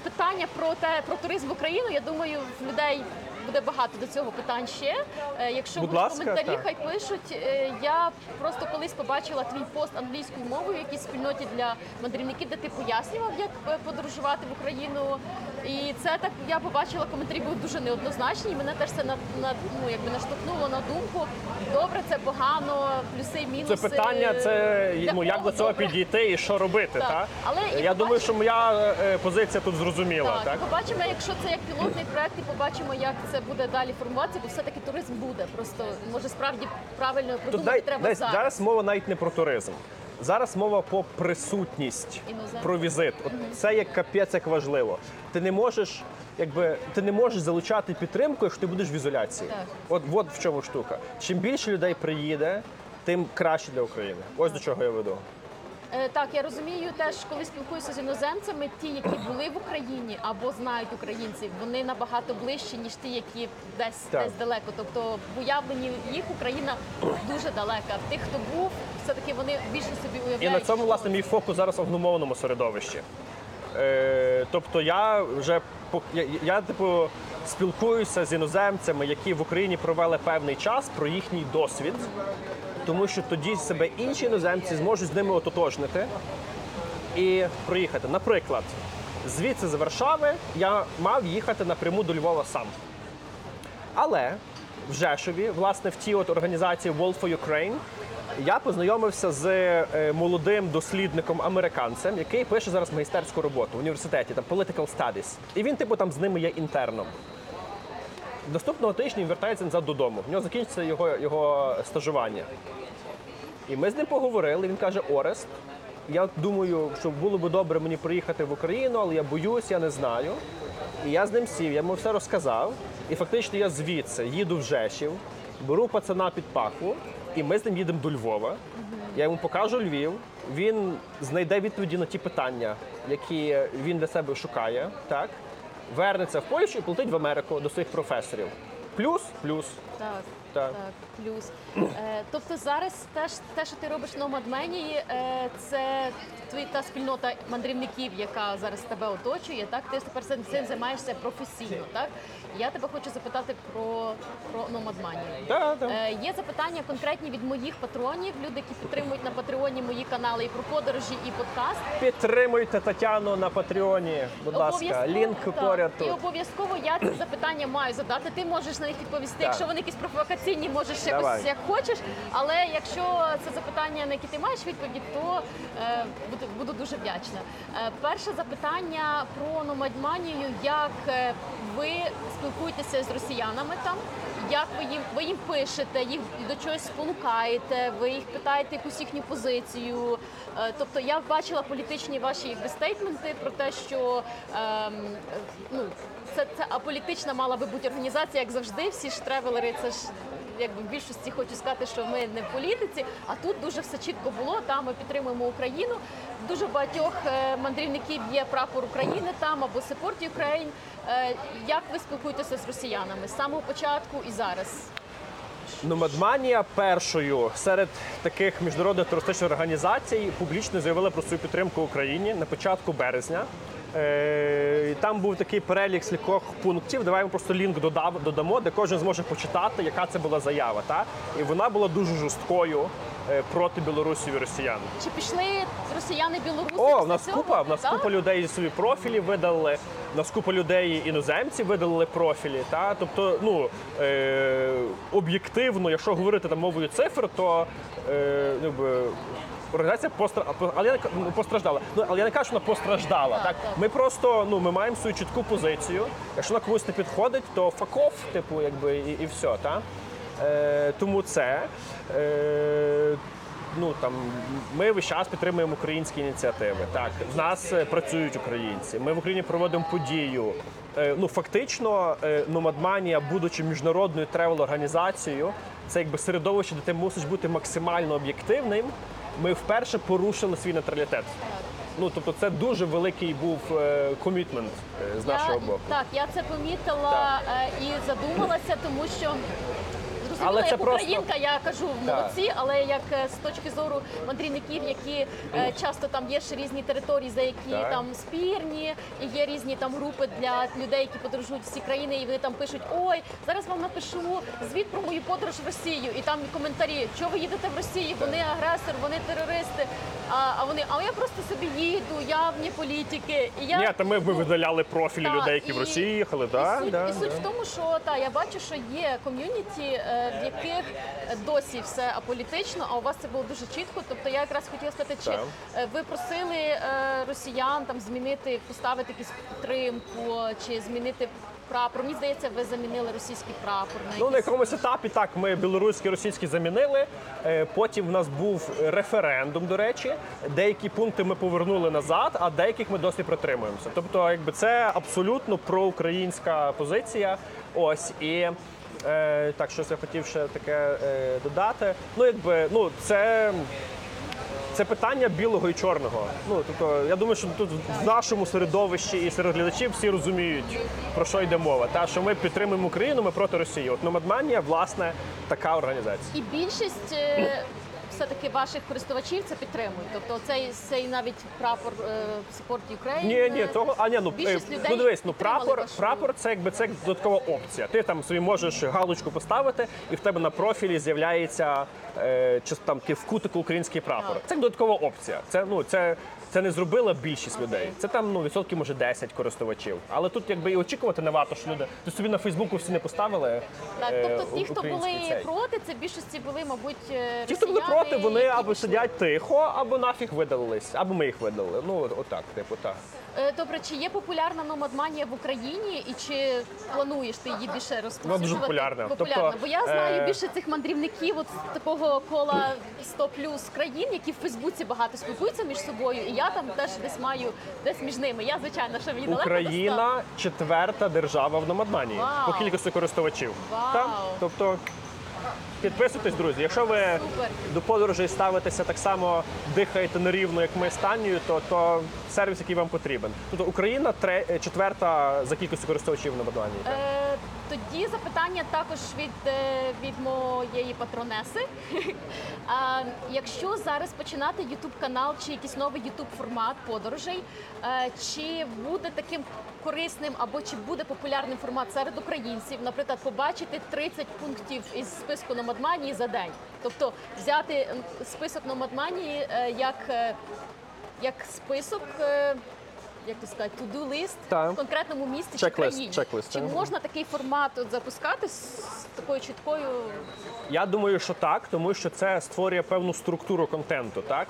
питання про те про туризм в Україну. Я думаю, в людей буде багато до цього питань ще. Е, якщо Будь будуть ласка, коментарі, так. хай пишуть. Е, я просто колись побачила твій пост англійською мовою в якійсь спільноті для мандрівників, де ти пояснював, як е, подорожувати в Україну. І це так я побачила, коментарі були дуже неоднозначні. І мене теж це на, на ну якби наштовхнуло на думку. Добре, це погано, плюси, мінуси. Це питання, це ну, як до цього підійти і що робити. Так. Та? Але і Я думаю, що моя позиція тут зрозуміла. Так, Так, побачимо, якщо це як пілотний проект, і побачимо, як це буде далі формуватися, бо все-таки туризм буде. Просто може справді правильно продумати дай, треба дай- зараз. зараз мова навіть не про туризм. Зараз мова про присутність, Іноземців. про візит. От це як капець, як важливо. Ти не можеш, якби ти не можеш залучати підтримку, якщо ти будеш в ізоляції. Так. От, от в чому штука. Чим більше людей приїде, тим краще для України. Ось до чого я веду. Е, Так, я розумію теж, коли спілкуюся з іноземцями, ті, які були в Україні або знають українців, вони набагато ближчі, ніж ті, які десь Так. десь далеко. Тобто в уявленні їх Україна дуже далека. Тих, хто був, все-таки вони більше собі уявляють. І на цьому, власне, мій фокус зараз в англомовному середовищі. Е, тобто я вже я, я, типу, спілкуюся з іноземцями, які в Україні провели певний час про їхній досвід, тому що тоді себе інші іноземці зможуть з ними ототожнити і проїхати. Наприклад, звідси з Варшави я мав їхати напряму до Львова сам. Але в Жешові, власне, в тій от організації World for Ukraine, я познайомився з е, молодим дослідником американцем, який пише зараз магістерську роботу в університеті, там Political Studies. І він, типу, там з ними є інтерном. Наступного тижня він вертається назад додому. В нього закінчиться його, його стажування. І ми з ним поговорили. Він каже: Орест, я думаю, що було би добре мені приїхати в Україну, але я боюсь, я не знаю. І я з ним сів, я йому все розказав. І фактично я звідси їду в Жешів, беру пацана під пахву, і ми з ним їдемо до Львова. Я йому покажу Львів. Він знайде відповіді на ті питання, які він для себе шукає. Так вернеться в Польщу і полетить в Америку до своїх професорів. Плюс, плюс. Так, Так. так, плюс. Е, тобто зараз теж те, що ти робиш в Номадменії, е, це твої та спільнота мандрівників, яка зараз тебе оточує. Так, ти тепер цим займаєшся професійно. Так, я тебе хочу запитати про, про Номадманію. Так, так. Е, є запитання конкретні від моїх патронів, люди, які підтримують на Патреоні мої канали і про подорожі, і подкаст. Підтримуйте Тетяну на Патреоні. Будь ласка, лінк так. поряд І обов'язково я ці запитання маю задати. Ти можеш на них відповісти. Так. Якщо вони якісь провокаційні, можеш якось як хочеш. Але якщо це запитання, на які ти маєш відповіді, то е, буду, буду дуже вдячна. Е, перше запитання про номадманію. Як е, ви спілкуєтеся з росіянами там? Як ви їм ви їм пишете, їх до чогось спонукаєте, ви їх питаєте якусь їхню позицію. Е, Тобто я бачила політичні ваші якби, стейтменти про те, що е, ну, це, це аполітична мала би бути організація, як завжди. Всі ж тревелери, це ж якби в більшості хочу сказати, що ми не в політиці. А тут дуже все чітко було. Там ми підтримуємо Україну. Дуже багатьох е, мандрівників є прапор України там або Support Ukraine. Е, Як ви спілкуєтеся з росіянами з самого початку і зараз? Номадманія першою серед таких міжнародних туристичних організацій публічно заявила про свою підтримку Україні на початку березня. Е, і Там був такий перелік кількох пунктів. Давай ми просто лінк додав, додамо, де кожен зможе почитати, яка це була заява. Та? І вона була дуже жорсткою е, проти білорусів і росіян. Чи пішли росіяни білоруси? О, в нас купа, в нас Так? купа людей свої профілі видали. В нас купа людей іноземці видали профілі. Та тобто, ну е, об'єктивно, якщо говорити там мовою цифр, то е, ну, організація постра... але я не ну, постраждала. Ну але я не кажу, що вона постраждала. Так, Так, так. ми просто ну ми маємо свою чітку позицію. Якщо вона комусь не підходить, то факов, типу, якби і, і все, та е, тому це. Е, Ну там ми весь час підтримуємо українські ініціативи. Так, в нас е, працюють українці. Ми в Україні проводимо подію. Е, Ну фактично, е, Номадманія, будучи міжнародною тревел-організацією, це якби середовище, де ти мусиш бути максимально об'єктивним. Ми вперше порушили свій нейтралітет. Ну тобто, це дуже великий був комітмент з нашого боку. Так, я це помітила е, і задумалася, тому що. Зрозуміло, Але це як просто- українка, я кажу молодці, але як е, з точки зору мандрівників, які е, часто там є ще різні території, за які Так. там спірні, і є різні там групи для людей, які подорожують всі країни, і вони там пишуть: Ой, зараз вам напишу звіт про мою подорож в Росію, і там коментарі, що ви їдете в Росію, вони агресор, вони терористи. А, а вони, а я просто собі їду, я вне політики. І я Ні, та ми, ми видаляли профілі Та, людей, які в і- Росії їхали. і Да, суть, да, і суть да. в тому, що та я бачу, що є ком'юніті, е, в яких досі все аполітично, а у вас це було дуже чітко. Тобто я якраз хотіла сказати, чи е, ви просили е, росіян там змінити, поставити якусь підтримку, чи змінити прапор? Мені здається, ви замінили російський прапор на Ну, на якомусь етапі так ми білоруський, російський замінили. Е, Потім в нас був референдум, до речі. Деякі пункти ми повернули назад, а деяких ми досі притримуємося. Тобто, якби це абсолютно проукраїнська позиція. Ось і. Е, так, щось я хотів ще таке е, додати. Ну, якби, ну, це це питання білого і чорного. Ну тобто, я думаю, що тут в нашому середовищі і серед глядачів всі розуміють про що йде мова. Та що ми підтримуємо Україну, ми проти Росії. От Номадманія, власне, така організація. І більшість е, все-таки ваших користувачів це підтримують. Тобто цей, цей навіть прапор е, Support Ukraine. Ні, ні, того а ні, ну Більшість е, людей ну дивись, ну прапор, вашу- прапор це якби це додаткова опція. Ти там собі можеш галочку поставити, і в тебе на профілі з'являється е, чи там в кутику український прапор. А. Це додаткова опція. Це ну це. Це не зробила більшість людей. Це там ну відсотки, може 10 користувачів. Але тут якби і очікувати не варто, що люди ти собі на Фейсбуку всі не поставили. Так, е, тобто ті, хто були цей. проти, це більшості були, мабуть, росіяни. Ті, хто були проти, вони або сидять тихо, або нафіг видалились, або ми їх видали. Ну от- отак, типу, так. Е, Добре, чи є популярна номадманія в Україні, і чи плануєш ти її більше розповсюджувати? дуже популярна. Популярна. Тобто, Бо я знаю е, більше цих мандрівників, от з такого кола 100 плюс країн, які в Фейсбуці багато спілкуються між собою, і я там теж десь маю десь між ними. Я звичайно, що мені далеко. Україна четверта держава в Номадманії Вау. по кількості користувачів. Вау. Так? Тобто підписуйтесь, друзі. Якщо ви до подорожей ставитеся так само, дихаєте нерівно, як ми з Танією, то, то сервіс, який вам потрібен. Тобто Україна тре, е, четверта за кількістю користувачів в Номадманії. Е, тоді запитання також від, е, від моєї патронеси. [laughs] а, якщо зараз починати YouTube канал чи якийсь новий YouTube формат подорожей, е, чи буде таким корисним або чи буде популярним формат серед українців, наприклад, побачити 30 пунктів із списку Номадманії за день, тобто взяти список Номадманії е, як, е, як список. Як то сказати, list Так. в конкретному Чек-лист, чи країні. чек-лист, Чи так. можна такий формат от запускати з, такою чіткою? Я думаю, що так, тому що це створює певну структуру контенту, так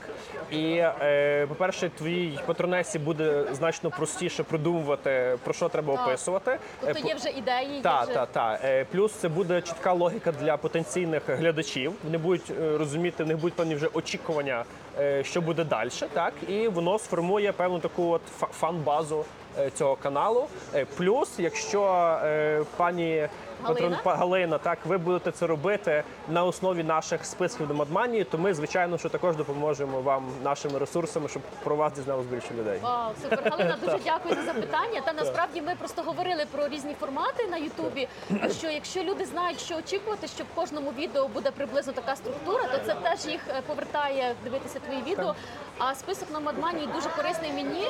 і е, по-перше, твій патронесі буде значно простіше придумувати про що треба Так. описувати. Е, Тобто є вже ідеї, є Так, вже так, так. Е, Плюс це буде чітка логіка для потенційних глядачів. Вони будуть е, розуміти, в них будуть певні вже очікування, що буде далі. Так, і воно сформує певну таку от фа- фан-базу е, цього каналу. Е, Плюс, якщо е, пані Галина? Галина, так ви будете це робити на основі наших списків до Мадманії, то ми, звичайно, що також допоможемо вам нашими ресурсами, щоб про вас дізналось більше людей. Вау, супер. Галина, дуже [laughs] дякую за запитання. Та насправді ми просто говорили про різні формати на Ютубі. Що якщо люди знають, що очікувати, що в кожному відео буде приблизно така структура, то це теж їх е, повертає дивитися твої відео. А список на Мадманії дуже корисний мені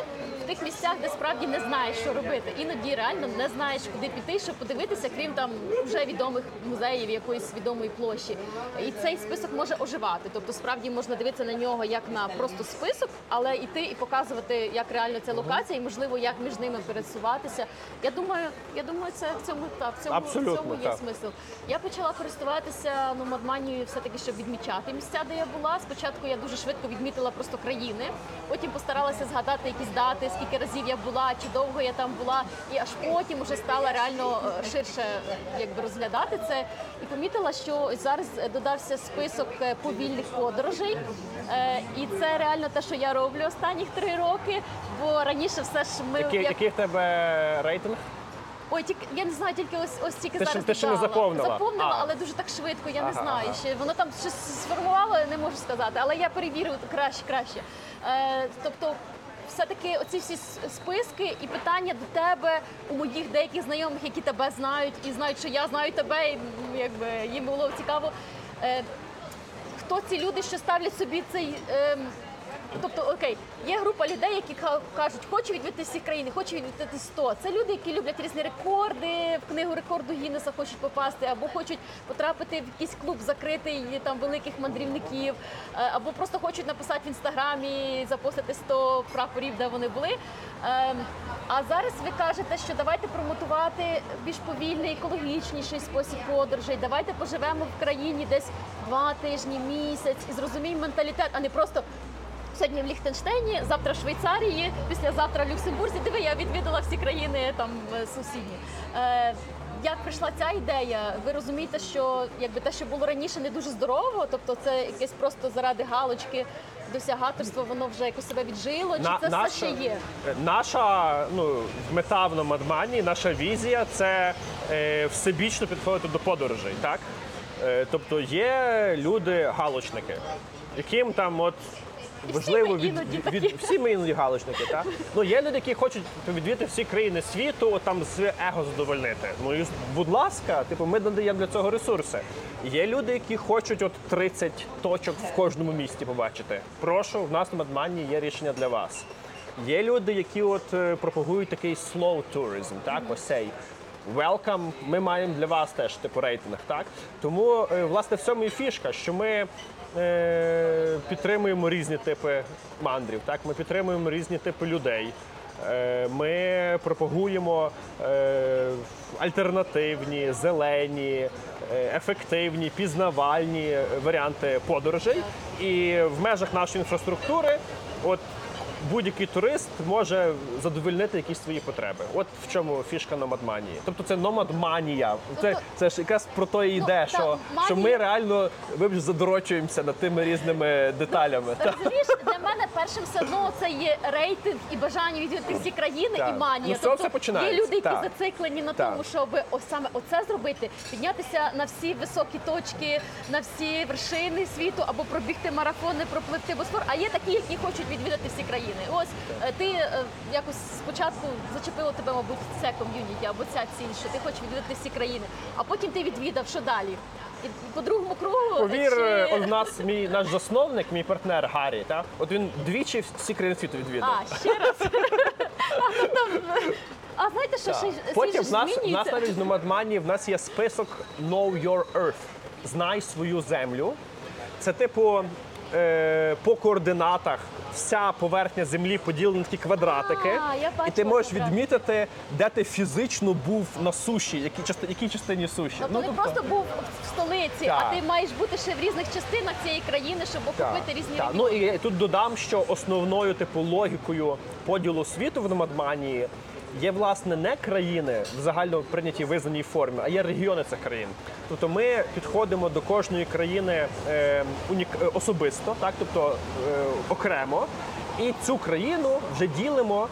в тих місцях, де справді не знаєш, що робити. Іноді реально не знаєш, куди піти, щоб подивитися, крім там вже відомих музеїв якоїсь відомої площі. І цей список може оживати. Тобто, справді можна дивитися на нього як на просто список, але йти і показувати, як реально ця локація, і можливо, як між ними пересуватися. Я думаю, я думаю, це в цьому та в цьому, в цьому є так. смисл. Я почала користуватися ну, Мадманією все-таки, щоб відмічати місця, де я була. Спочатку я дуже швидко відмітила просто країни, потім постаралася згадати якісь дати, скільки разів я була, чи довго я там була, і аж потім вже стала реально е, ширше якби розглядати це. І помітила, що зараз додався список е, повільних подорожей. Е, І це реально те, що я роблю останніх три роки. Бо раніше все ж ми Який, як- який в тебе рейтинг? Ой, тільки я не знаю, тільки ось ось тільки Ти зараз ти ще не заповнила? Заповнила, А. але дуже так швидко. Я не знаю. ага. Ще воно там щось сформувало, не можу сказати. Але я перевірю краще, краще. Е, тобто. Все-таки оці всі списки і питання до тебе у моїх деяких знайомих, які тебе знають і знають, що я знаю тебе, і якби їм було цікаво. Е, хто ці люди, що ставлять собі цей. Тобто, окей, є група людей, які ка- кажуть, хочу відвідати всі країни, хочу відвідати 100. Це люди, які люблять різні рекорди, в книгу рекорду Гіннеса хочуть попасти, або хочуть потрапити в якийсь клуб закритий там великих мандрівників, е, або просто хочуть написати в інстаграмі, запостити 100 прапорів, де вони були. Ем, А зараз ви кажете, що давайте промотувати більш повільний, екологічніший спосіб подорожей. Давайте поживемо в країні десь два тижні, місяць і зрозуміємо менталітет, а не просто. Сьогодні в Ліхтенштейні, завтра в Швейцарії, післязавтра в Люксембурзі. Диви, я відвідала всі країни там е, сусідні. Е, як прийшла ця ідея? Ви розумієте, що якби те, що було раніше, не дуже здорово, тобто це якесь просто заради галочки досягаторство, воно вже якось себе віджило, чи На- це все ще є? Наша ну, мета в Номадмані, наша візія це е, всебічно підходити до подорожей. Так? Е, тобто є люди-галочники, яким там от. Важливо від, від, від всі ми іноді галочники, так? Ну є люди, які хочуть відвідати всі країни світу, там своє его задовольнити. Ну і будь ласка, типу, ми надаємо для цього ресурси. Є люди, які хочуть от 30 точок в кожному місті побачити. Прошу, в нас на Мадмані є рішення для вас. Є люди, які от е, пропагують такий slow tourism, так, ось цей. Welcome, ми маємо для вас теж типу рейтинг, так? Тому, е, власне, в цьому і фішка, що ми підтримуємо різні типи мандрів, так? Ми підтримуємо різні типи людей. Е, Ми пропагуємо е, альтернативні, зелені, е, ефективні, пізнавальні е, варіанти подорожей. І в межах нашої інфраструктури, от будь-який турист може задовольнити якісь свої потреби. От в чому фішка номадманії. Тобто це номадманія. Це, Тобто- це ж якраз про то і йде, та, що, що ми реально вибач, задорочуємося над тими різними деталями. Та. Розумієш, для мене першим все одно це є рейтинг і бажання відвідати всі країни Так. і манія. Ну, цього все є люди, які Так. зациклені на Так. тому, щоб ось саме оце зробити, піднятися на всі високі точки, на всі вершини світу, або пробігти марафони, пропливти босфор. А є такі, які хочуть відвідати всі країни. Ось е, ти е, якось спочатку зачепило тебе, мабуть, це ком'юніті або ця ціль, що ти хочеш відвідати всі країни, а потім ти відвідав, що далі. І по другому кругу Повір, чи- е, в нас мій наш засновник, мій партнер Гаррі, та от він двічі всі країни світу відвідав. А, ще раз. [laughs] А, там, а знаєте, що ще Потім в нас, нас навіть в Номадмані в нас є список Know Your Earth. Знай свою землю. Це типу е, по координатах вся поверхня землі поділена на такі квадратики. А, я і ти бачила можеш квадрат. відмітити, де ти фізично був на суші, які части, якій частині суші. Тобто не просто був в столиці, Так. а ти маєш бути ще в різних частинах цієї країни, щоб охопити різні Так. регіони. Ну і я тут додам, що основною типу логікою поділу світу в Номадманії є власне не країни в загально прийнятій визнаній формі, а є регіони цих країн. Тобто ми підходимо до кожної країни е, унік... е, особисто, так тобто е, окремо, і цю країну вже ділимо.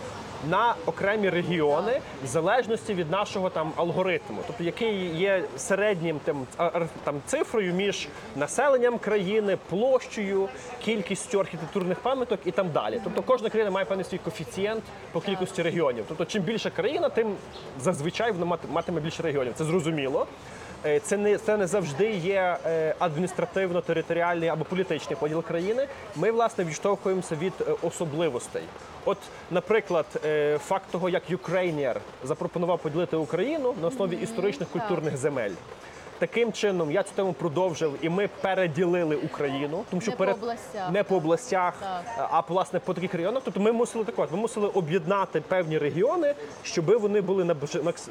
На окремі регіони в залежності від нашого там алгоритму, тобто який є середнім тим там цифрою між населенням країни, площею, кількістю архітектурних пам'яток і там далі. Тобто кожна країна має певний свій коефіцієнт по кількості регіонів. Тобто, чим більша країна, тим зазвичай вона мат- матиме більше регіонів. Це зрозуміло. Е, Це не це не завжди є е, адміністративно-територіальний або політичний поділ країни. Ми власне відштовхуємося від е, особливостей. От, наприклад, факт того, як Ukrainier запропонував поділити Україну на основі історичних культурних земель. Таким чином я цю тему продовжив, і ми переділили Україну, тому що Не по областях. не по областях, Так. а власне по таких районах. Тобто ми мусили так от, ми мусили об'єднати певні регіони, щоб вони були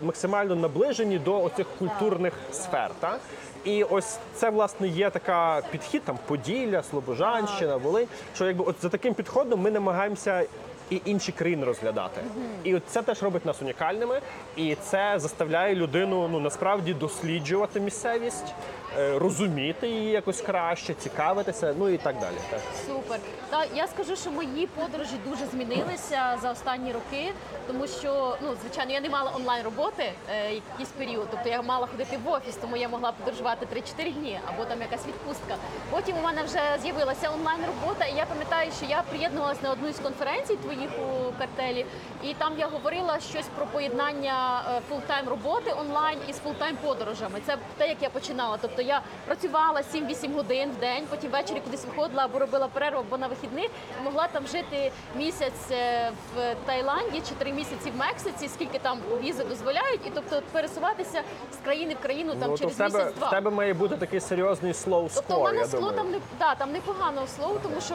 максимально наближені до оцих культурних сфер. Та? І ось це власне є така підхід там Поділля, Слобожанщина, Волинь. Що якби от за таким підходом ми намагаємося. І інші країни розглядати, і це теж робить нас унікальними, і це заставляє людину ну насправді досліджувати місцевість, розуміти її якось краще, цікавитися, ну і так далі. Так. Супер. Та я скажу, що мої подорожі дуже змінилися за останні роки, тому що ну звичайно я не мала онлайн роботи е, якийсь період. Тобто я мала ходити в офіс, тому я могла подорожувати 3-4 дні або там якась відпустка. Потім у мене вже з'явилася онлайн робота, і я пам'ятаю, що я приєднувалася на одну із конференцій твоїх у картелі, і там я говорила щось про поєднання е, full-time роботи онлайн із full-time подорожами. Це те, як я починала. Тобто я працювала 7-8 годин в день, потім ввечері кудись виходила або робила перерву, або на вихідних могла там жити місяць е, в Таїланді чи три місяці в Мексиці, скільки там візи дозволяють, і тобто пересуватися з країни в країну там ну, то через в тебе, місяць-два. в тебе має бути такий серйозний slow Тобто у мене я слово там не да, там непогано слово, тому що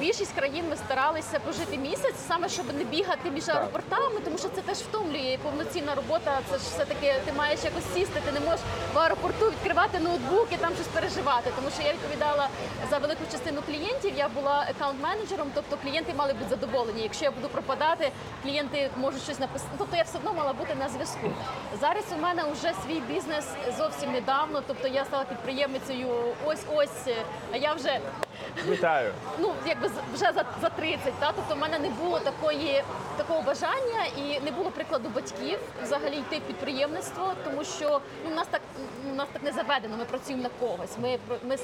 більшість країн ми старалися прожити місяць, саме щоб не бігати між аеропортами, тому що це теж втомлює. І повноцінна робота. Це ж все таки ти маєш якось сісти. Ти не можеш в аеропорту відкривати ноутбук і там щось переживати. Тому що я відповідала за велику частину клієнтів. Я була аккаунт-менеджером, тобто клієнти мали бути задоволені. Якщо я буду пропадати, клієнти можуть щось написати. Тобто я все одно мала бути на зв'язку. Зараз у мене вже свій бізнес зовсім недавно. Тобто я стала підприємницею ось ось, а я вже Вітаю. ну якби вже за, за 30, та тобто в мене не було такої такого бажання і не було прикладу батьків взагалі йти в підприємництво, тому що ну, у нас так ну, у нас так не заведено. Ми працюємо на когось. Ми ми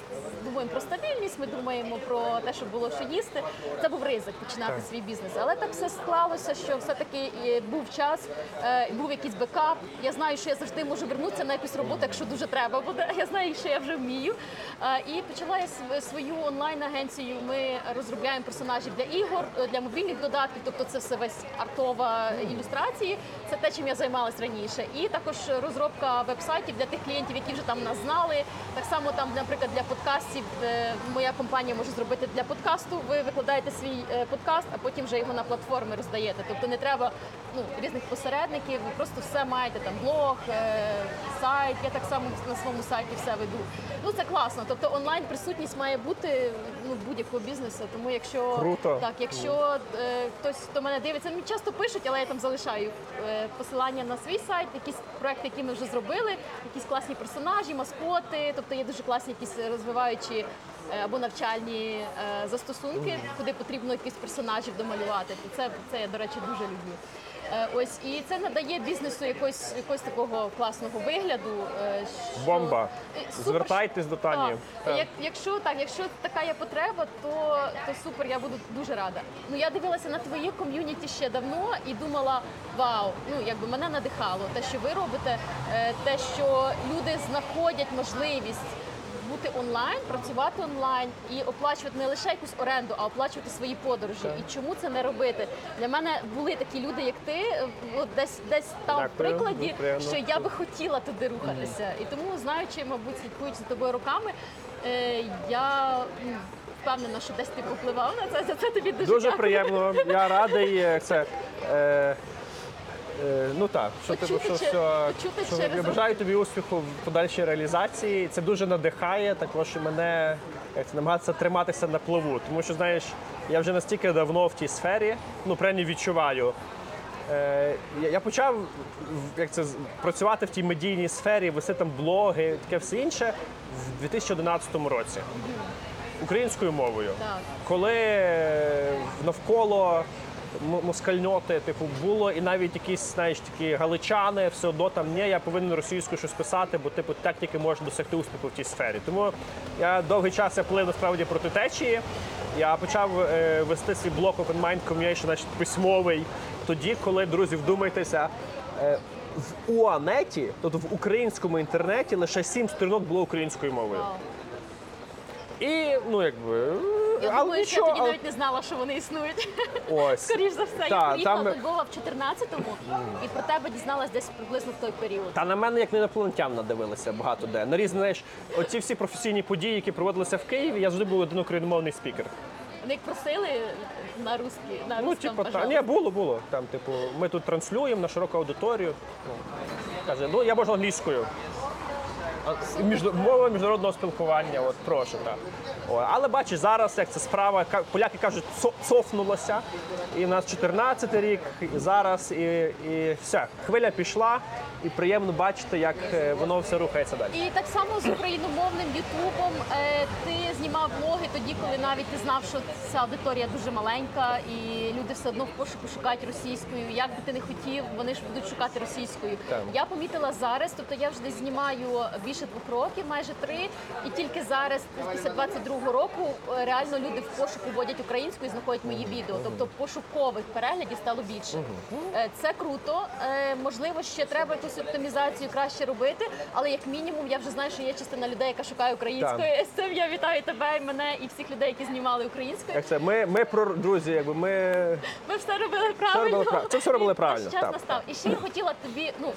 думаємо про стабільність, ми думаємо про те, щоб було що їсти. Це був ризик починати свій бізнес. Але так все склалося, що все таки був час, е, був якийсь бекап. Я знаю, що я завжди можу вернутися на якусь роботу, якщо дуже треба буде. [laughs] Я знаю, що я вже вмію. Е, І почала я св- свою онлайн-агенцію. Ми розробляємо персонажів для ігор, для мобільних додатків, тобто це все весь артова ілюстрації. Це те, чим я займалась раніше. І також розробка вебсайтів для тих клієнтів, які вже там нас знали. Так само там, наприклад, для подкастів е, моя компанія може зробити для подкасту. Ви викладаєте свій е, подкаст, а потім вже його на платформи роздаєте. Тобто не треба ну, різних посередників. Ви просто все маєте там блог, е, сайт. Я так само на своєму сайті все веду. Ну це класно. Тобто онлайн присутність має бути ну будь-якого бізнесу. Тому якщо Круто. так, якщо е, хтось до мене дивиться, мені часто пишуть, але я там залишаю е, посилання на свій сайт, якісь проекти, які ми вже зробили, якісь класні персонажі, маскоти. Тобто є дуже класні якісь розвиваючі. е, Або навчальні е, застосунки, куди потрібно якісь персонажів домалювати. Це, це я, до речі, дуже люблю. Е, ось і це надає бізнесу якось, якось такого класного вигляду. е, що- Бомба. Е, супер, Звертайтесь до Тані. так. Як, якщо так, якщо така є потреба, то, то супер, я буду дуже рада. Ну я дивилася на твоє ком'юніті ще давно і думала, вау, ну якби мене надихало те, що ви робите, те, що люди знаходять можливість. Бути онлайн, працювати онлайн і оплачувати не лише якусь оренду, а оплачувати свої подорожі. І чому це не робити? Для мене були такі люди, як ти, от десь десь там Дякую, в прикладі, дуже що я би хотіла туди рухатися. І тому, знаючи, мабуть, слідкуючи за тобою руками, е, я м, впевнена, що десь ти попливав на це. За це тобі дуже, Дуже дякую. приємно. Я радий. е, Це е, е, ну так, що ти Почути що, чи- що, почути що через я бажаю тобі успіху в подальшій реалізації. Це дуже надихає. Також і мене як це намагатися триматися на плаву. Тому що знаєш, я вже настільки давно в тій сфері, ну принаймні відчуваю. Е, я, я почав в- як це з- працювати в тій медійній сфері, вести там блоги, таке все інше в 2011 році українською мовою. Так. Коли е, навколо м- москальноти, типу, було і навіть якісь, знаєш, такі галичани, все одно там ні, я повинен російською щось писати, бо типу так тільки можна досягти успіху в тій сфері. Тому я довгий час я плив насправді проти течії. Я почав е, вести свій блог Open Mind Communication, значить письмовий. Тоді, коли друзі, вдумайтеся. е, в УАНеті, тобто в українському інтернеті, лише сім сторінок було українською мовою. І ну якби. Я але думаю, що я тоді навіть не знала, що вони існують. ось. Скоріш за все, я приїхала там- до Львова в 14-му і про тебе дізналась десь приблизно в той період. Та на мене як на інопланетян надивилися багато де. На різні, знаєш, оці всі професійні події, які проводилися в Києві, я завжди був один україномовний спікер. Вони як просили на русський, на Ну, типу, та, ні, було, було. Там, типу, ми тут транслюємо на широку аудиторію. Ну, каже, ну я можу англійською. Між, мова міжнародного спілкування, от прошу, так. О, але бачиш, зараз як це справа, поляки кажуть, «цо- цофнулося. І в нас 14 рік, і зараз, і, і все, хвиля пішла, і приємно бачити, як е, воно все рухається далі. І так само з україномовним Ютубом е, ти знімав влоги тоді, коли навіть ти знав, що ця аудиторія дуже маленька, і люди все одно в пошуку шукають російською. Як би ти не хотів, вони ж будуть шукати російською. Так. Я помітила зараз, тобто я вже десь знімаю більше двох років, майже три, і тільки зараз, після 22-го року, е, реально люди в пошуку вводять українською і знаходять мої відео. Тобто пошукових переглядів стало більше. Це круто. Можливо, ще треба якусь оптимізацію краще робити, але як мінімум я вже знаю, що є частина людей, яка шукає українською. З цим я вітаю тебе і мене і всіх людей, які знімали українською. Як це? Ми, ми про друзі, якби ми Ми все робили правильно. робили прав- це все робили правильно, час настав. І ще я хотіла тобі ну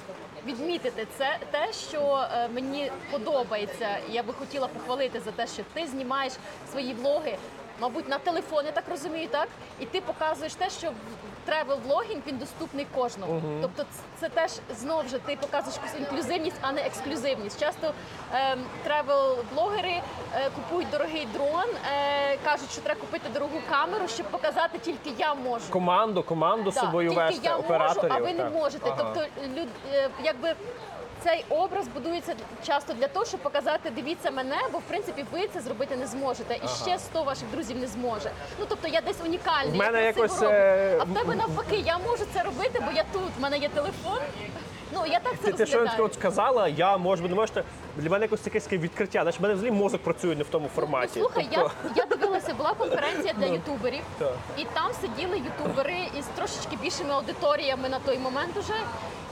відмітити це те, що е, мені подобається. Я би хотіла похвалити за те, що ти знімаєш свої влоги. Мабуть, на телефон, я так розумію, так? І ти показуєш те, що travel blogging він доступний кожному. Тобто, це теж знову ж ти показуєш якусь інклюзивність, а не ексклюзивність. Часто ем, travel блогери е, купують дорогий дрон, е, кажуть, що треба купити дорогу камеру, щоб показати тільки я можу. команду, команду Так, собою тільки вести, я операторів. можу, а ви не так. можете. Ага. Тобто, люд, е, якби. Цей образ будується часто для того, щоб показати, дивіться мене, бо в принципі ви це зробити не зможете, і ще 100 ваших друзів не зможе. Ну тобто я десь унікальний. В мене я якось, роблю. е, А в тебе навпаки, я можу це робити, бо я тут. В мене є телефон. Ну я так це Ти, ти що сказала, я можу, не можете. Для мене якось таке відкриття. Знаєш, в мене взагалі мозок працює не в тому форматі. Ну, слухай, Тобто- я, я дивилася, була конференція для ютуберів, і там сиділи ютубери із трошечки більшими аудиторіями на той момент уже.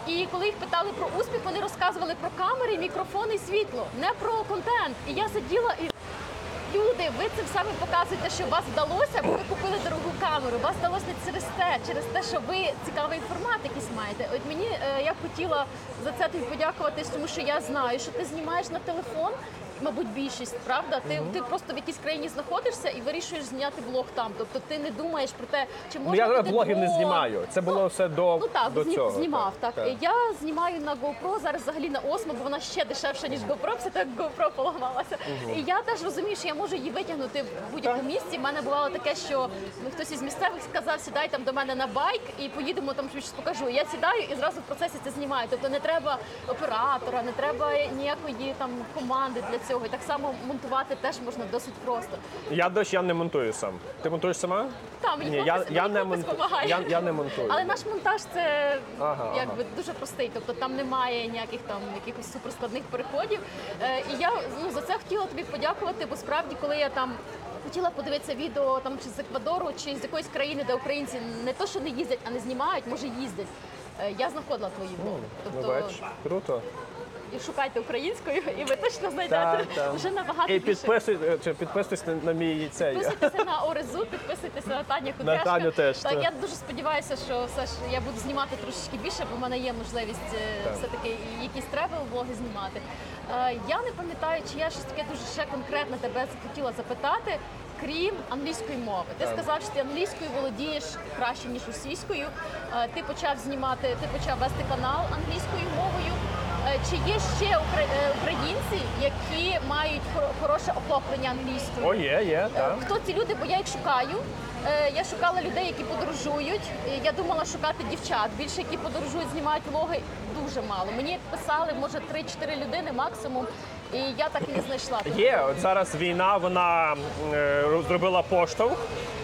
І коли їх питали про успіх, вони розказували про камери, мікрофони і світло, не про контент. І я сиділа і. Люди, ви цим самим показуєте, що вас вдалося, бо ви купили дорогу камеру. Вас вдалося не через те, через те, що ви цікавий формат якийсь маєте. От мені е, я хотіла за це тобі подякувати, тому що я знаю, що ти знімаєш на телефон. Мабуть, більшість, правда? Ти, ти просто в якійсь країні знаходишся і вирішуєш зняти блог там. Тобто ти не думаєш про те, чи Ну, можна я туди блогів не знімаю. Це було все до, Ну так, до зні- цього. знімав. Так. так. я знімаю на GoPro, зараз взагалі на Osmo, бо вона ще дешевша ніж GoPro, все так GoPro поламалася. І я теж розумію, що я можу її витягнути в будь-якому місці. У мене бувало таке, що ну, хтось із місцевих сказав, сідай там до мене на байк і поїдемо там щось покажу. Я сідаю і зразу в процесі це знімаю. Тобто не треба оператора, не треба ніякої там команди для цього. І так само монтувати теж можна досить просто. Я дощ я не монтую сам. Ти монтуєш сама? Там мені Ні, я, хлопець- я, мені не хлопець монтую. помагає. Я, я не монтую. Але наш монтаж це Ага, якби дуже простий, тобто там немає ніяких там якихось суперскладних переходів. Е, і я ну за це хотіла тобі подякувати, бо справді, коли я там. Хотіла подивитися відео там чи з Еквадору, чи з якоїсь країни, де українці не то, що не їздять, а не знімають, може їздять. Е, Я знаходила твої блоги. Ну, Тобто бачиш, круто. І шукайте українською, і ви точно знайдете Так, так. вже набагато І більше. підписуй, е, чи підписуйтесь на, на мій цей. Підписуйтеся на Орезу, підписуйтеся на Таню Кудряшка. Таню теж, Так, так. я дуже сподіваюся, що все ж я буду знімати трошечки більше, бо в мене є можливість е, все-таки і якісь travel влоги знімати. Е, Я не пам'ятаю, чи я щось таке дуже ще конкретно тебе хотіла запитати. Крім англійської мови, ти сказав, що ти англійською володієш краще ніж російською. Е, Ти почав знімати, ти почав вести канал англійською мовою. Е, Чи є ще е, українці, які мають хоро- хороше охоплення англійською? О, є, є, так. Хто ці люди? Бо я їх шукаю. Е, Я шукала людей, які подорожують. Е, Я думала шукати дівчат. Більше які подорожують, знімають влоги дуже мало. Мені писали, може, 3-4 людини максимум, і я так і не знайшла. Є, от зараз війна, вона е, зробила поштовх,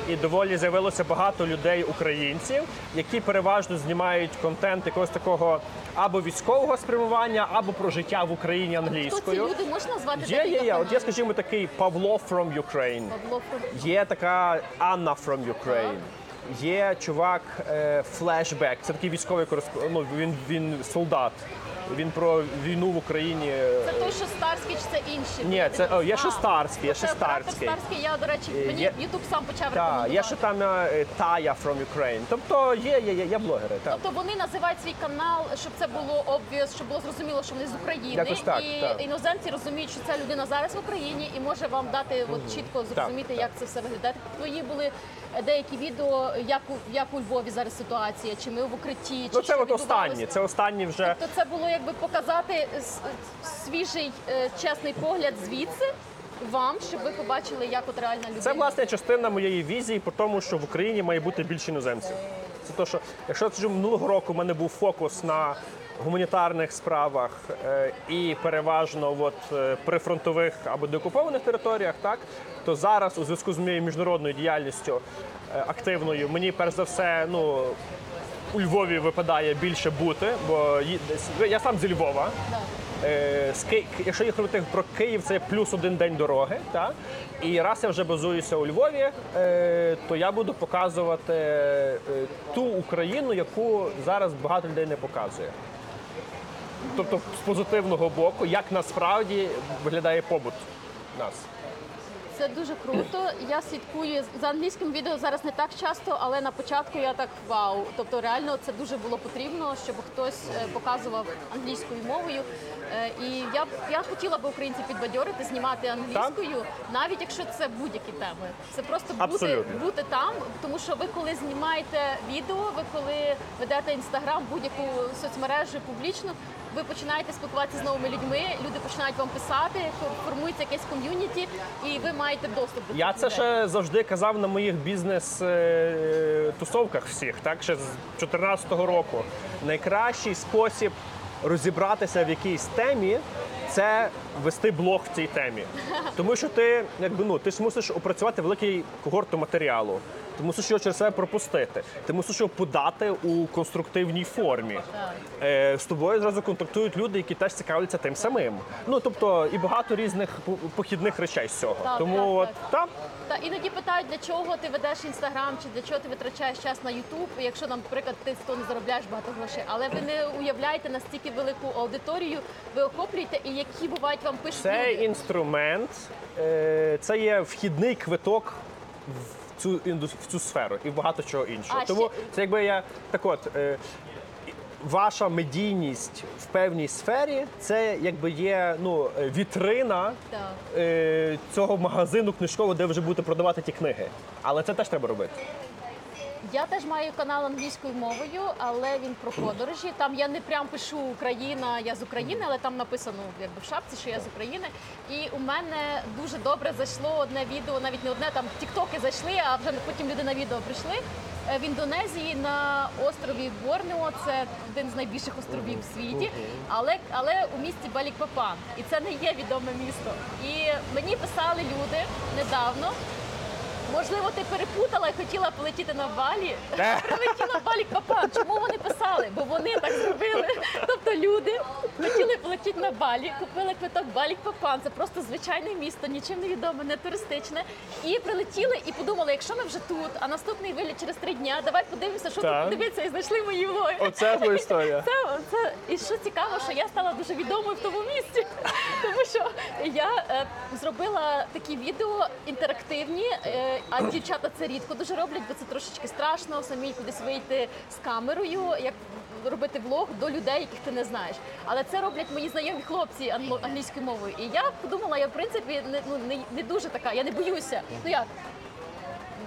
і доволі з'явилося багато людей, українців, які переважно знімають контент якогось такого або військового спрямування, або про життя в Україні Хто ці англійською. люди можна назвати? Є, є, є. От є, скажімо, такий Павло from Ukraine. Павло Фрон- Є така Анна from Ukraine. Є чувак е, флешбек. Це такий військовий кореспондент. Ну, він, він солдат. Він про війну в Україні. Це той, що Старський, чи це інший? Ні, це о, є ще Старський, є ще Старський. Старський. Я, до речі, Е, мені є- Ютуб сам почав Так, рекомендувати. є ще там е, Тая from Ukraine. Тобто є, є, є, є блогери. Так. Тобто вони називають свій канал, щоб це було obvious, щоб було зрозуміло, що вони з України. Якось так, і так. іноземці розуміють, що ця людина зараз в Україні і може вам дати от чітко зрозуміти, так. як це все виглядає. Твої були деякі відео, як у як у Львові зараз ситуація, чи ми в укритті, чи Ну це от останні. Це останні вже. Тобто це було якби показати свіжий е, чесний погляд звідси вам, щоб ви побачили, як от реальна людина. Це власне частина моєї візії по тому, що в Україні має бути більше іноземців. Це то, що якщо скажімо, минулого року в мене був фокус на гуманітарних справах е, і переважно от, е, прифронтових або деокупованих територіях, так то зараз у зв'язку з моєю міжнародною діяльністю е, активною, мені перш за все, ну. У Львові випадає більше бути, бо я сам зі Львова. Е, з Ки- Якщо їх робити про Київ, це плюс один день дороги. Та? І раз я вже базуюся у Львові, е, то я буду показувати е, ту Україну, яку зараз багато людей не показує. Тобто з позитивного боку, як насправді виглядає побут нас. Це дуже круто. Я слідкую за англійським відео зараз не так часто, але на початку я так вау. Тобто, реально це дуже було потрібно, щоб хтось е, показував англійською мовою. Е, І я я хотіла би українців підбадьорити, знімати англійською, навіть якщо це будь-які теми. Це просто бути, Абсолютно. бути там, тому що ви коли знімаєте відео, ви коли ведете інстаграм, будь-яку соцмережу публічну. Ви починаєте спілкуватися з новими людьми, люди починають вам писати, формується якесь ком'юніті, і ви маєте доступ до Я цих це людей. ще завжди казав на моїх бізнес-тусовках всіх, так ще з 2014 року. Найкращий спосіб розібратися в якійсь темі це вести блог в цій темі. [laughs] Тому що ти, якби ну, ти ж мусиш опрацювати великий когорту матеріалу. Ти мусиш його через себе пропустити. Ти мусиш його подати у конструктивній формі. Е, з тобою зразу контактують люди, які теж цікавляться тим самим. Ну тобто і багато різних похідних речей з цього. Так, Тому так, от так. Та іноді питають, для чого ти ведеш інстаграм, чи для чого ти витрачаєш час на Ютуб, якщо, наприклад, ти з того не заробляєш багато грошей. Але ви не уявляєте настільки велику аудиторію, ви охоплюєте, і які бувають вам пишуть Цей люди. інструмент е, це є вхідний квиток в цю в цю сферу і в багато чого іншого. А, Тому ще- це якби я так от. Е, Ваша медійність в певній сфері це якби є ну е, вітрина Так. е, цього магазину книжкового, де вже будете продавати ті книги. Але це теж треба робити. Я теж маю канал англійською мовою, але він про подорожі. Там я не прям пишу Україна, я з України, але там написано якби в шапці, що я з України. І у мене дуже добре зайшло одне відео, навіть не одне, там тіктоки зайшли, а вже потім люди на відео прийшли. Е, В Індонезії на острові Борнео, це один з найбільших островів в світі, але, але у місті Балікпапан. І це не є відоме місто. І мені писали люди недавно. Можливо, ти перепутала і хотіла полетіти на Балі. Прилетіла в Балі Капан. Чому вони писали? Бо вони так зробили. Тобто люди хотіли полетіти на Балі, купили квиток Балі Капан. Це просто звичайне місто, нічим не відоме, не туристичне. І прилетіли і подумали, якщо ми вже тут, а наступний виліт через три дня, давай подивимося, що Так. тут подивитися, і знайшли мої влоги. Оце твоя історія. Це, це і що цікаво, що я стала дуже відомою в тому місці, тому що я е, зробила такі відео інтерактивні, е, а дівчата це рідко дуже роблять, бо це трошечки страшно, самі кудись вийти з камерою, як робити влог до людей, яких ти не знаєш. Але це роблять мої знайомі хлопці англо- англійською мовою. І я подумала, я в принципі не, ну, не, не дуже така, я не боюся. Ну як?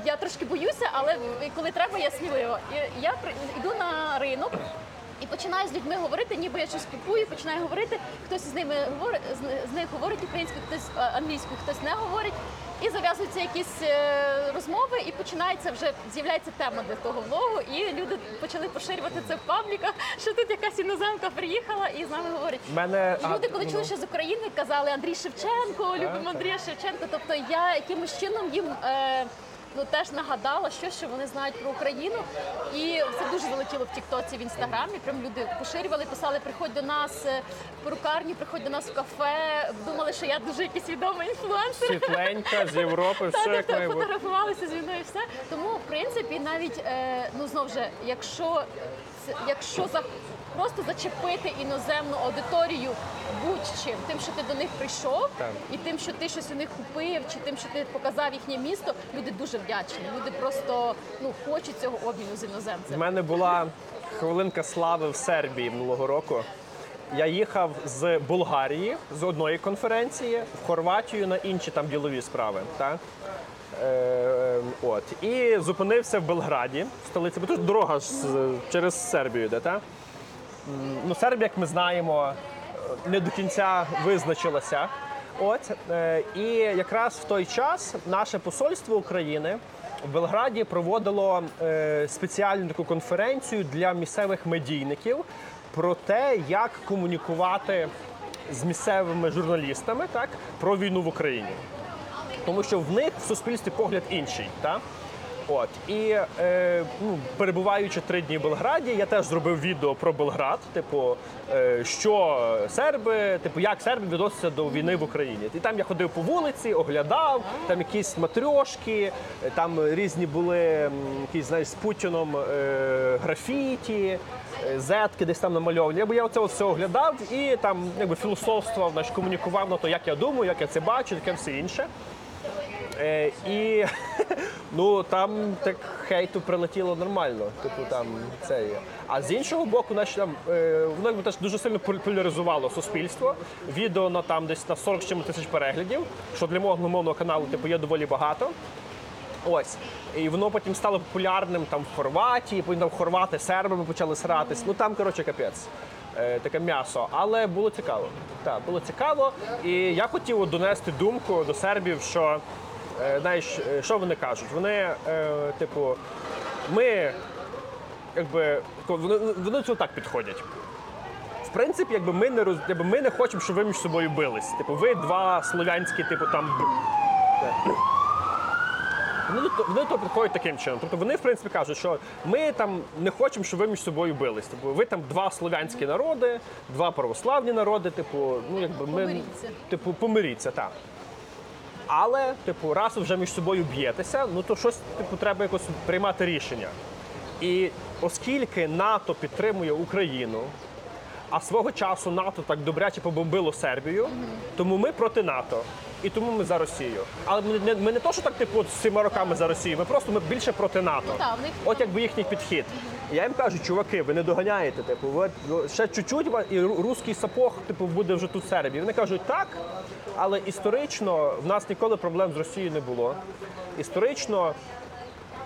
Я трошки боюся, але коли треба, я смілива. Я при- йду на ринок. І починаю з людьми говорити, ніби я щось купую, починаю говорити. Хтось з ними говорить з, з них говорить українською, хтось е, англійською, хтось не говорить. І зав'язуються якісь е, розмови, і починається вже з'являється тема для того влогу. І люди почали поширювати це в пабліках, що тут якась іноземка приїхала і з нами говорить. Мене І люди, коли ну, чули, що з України, казали Андрій Шевченко, любимо Андрія Шевченко. Тобто я якимось чином їм е, ну теж нагадала щось, що вони знають про Україну. І це дуже залетіло в Тіктоці в інстаграмі. Прям люди поширювали, писали, приходь до нас е, в перукарню, приходь до нас в кафе. Думали, що я дуже якийсь відомий інфлюенсер. Світленька з Європи, [laughs] все як має бути. фотографувалися зі мною і все. Тому, в принципі, навіть е, ну знов же, якщо це- якщо за просто зачепити іноземну аудиторію будь-чим, тим, що ти до них прийшов, Так. і тим, що ти щось у них купив, чи тим, що ти показав їхнє місто, люди дуже вдячні. Люди просто ну хочуть цього обміну з іноземцем. мене була хвилинка слави в Сербії минулого року. Я їхав з Болгарії з одної конференції в Хорватію на інші там ділові справи. Так? Е, от. І зупинився в Белграді, в столиці, бо тут дорога ж через Сербію йде, так? Ну, Сербія, як ми знаємо, не до кінця визначилася. От е, і якраз в той час наше посольство України в Белграді проводило е, спеціальну таку конференцію для місцевих медійників про те, як комунікувати з місцевими журналістами так про війну в Україні тому що в них в суспільстві погляд інший. Та? От і е, ну, перебуваючи три дні в Белграді, я теж зробив відео про Белград, типу, е, що серби, типу, як серби відносяться до війни в Україні. І там я ходив по вулиці, оглядав, там якісь матрьошки, там різні були якісь знаєш, з Путіном е, графіті, е, зетки десь там намальовані. Якби я оце все оглядав і там якби філософствував, значить, комунікував на то, як я думаю, як я це бачу, таке все інше. Е, і [laughs] ну там так хейту прилетіло нормально. Типу там це є. А з іншого боку, наші там е, воно якби теж дуже сильно поляризувало суспільство. Відео на там десь на 40 з тисяч переглядів, що для мого англомовного каналу типу є доволі багато. Ось. І воно потім стало популярним там в Хорватії, потім там хорвати сербами почали сратись. Ну там, коротше, капець. Е, таке м'ясо. Але було цікаво. Так, було цікаво. І я хотів донести думку до сербів, що знаєш, е, що вони кажуть? Вони, е, типу, ми якби вони, вони цього так підходять. В принципі, якби ми не роз, якби ми не хочемо, щоб ви між собою бились. Типу, ви два слов'янські, типу там. вони до, вони до того підходять таким чином. Тобто вони, в принципі, кажуть, що ми там не хочемо, щоб ви між собою бились. Типу, ви там два слов'янські народи, два православні народи, типу, ну якби ми Помиріться. типу, помиріться, так. Але, типу, раз ви вже між собою б'єтеся, ну то щось типу, треба якось приймати рішення. І оскільки НАТО підтримує Україну, а свого часу НАТО так добряче побомбило Сербію, тому ми проти НАТО. І тому ми за Росію. Але ми не, ми не то, що так типу з цими роками за Росію, ми просто ми більше проти НАТО. та, в них- От якби їхній підхід. Я їм кажу, чуваки, ви не доганяєте. Типу, ви, ви ще чуть-чуть і русський сапог типу, буде вже тут в Сербії. Вони кажуть, так, але історично в нас ніколи проблем з Росією не було. Історично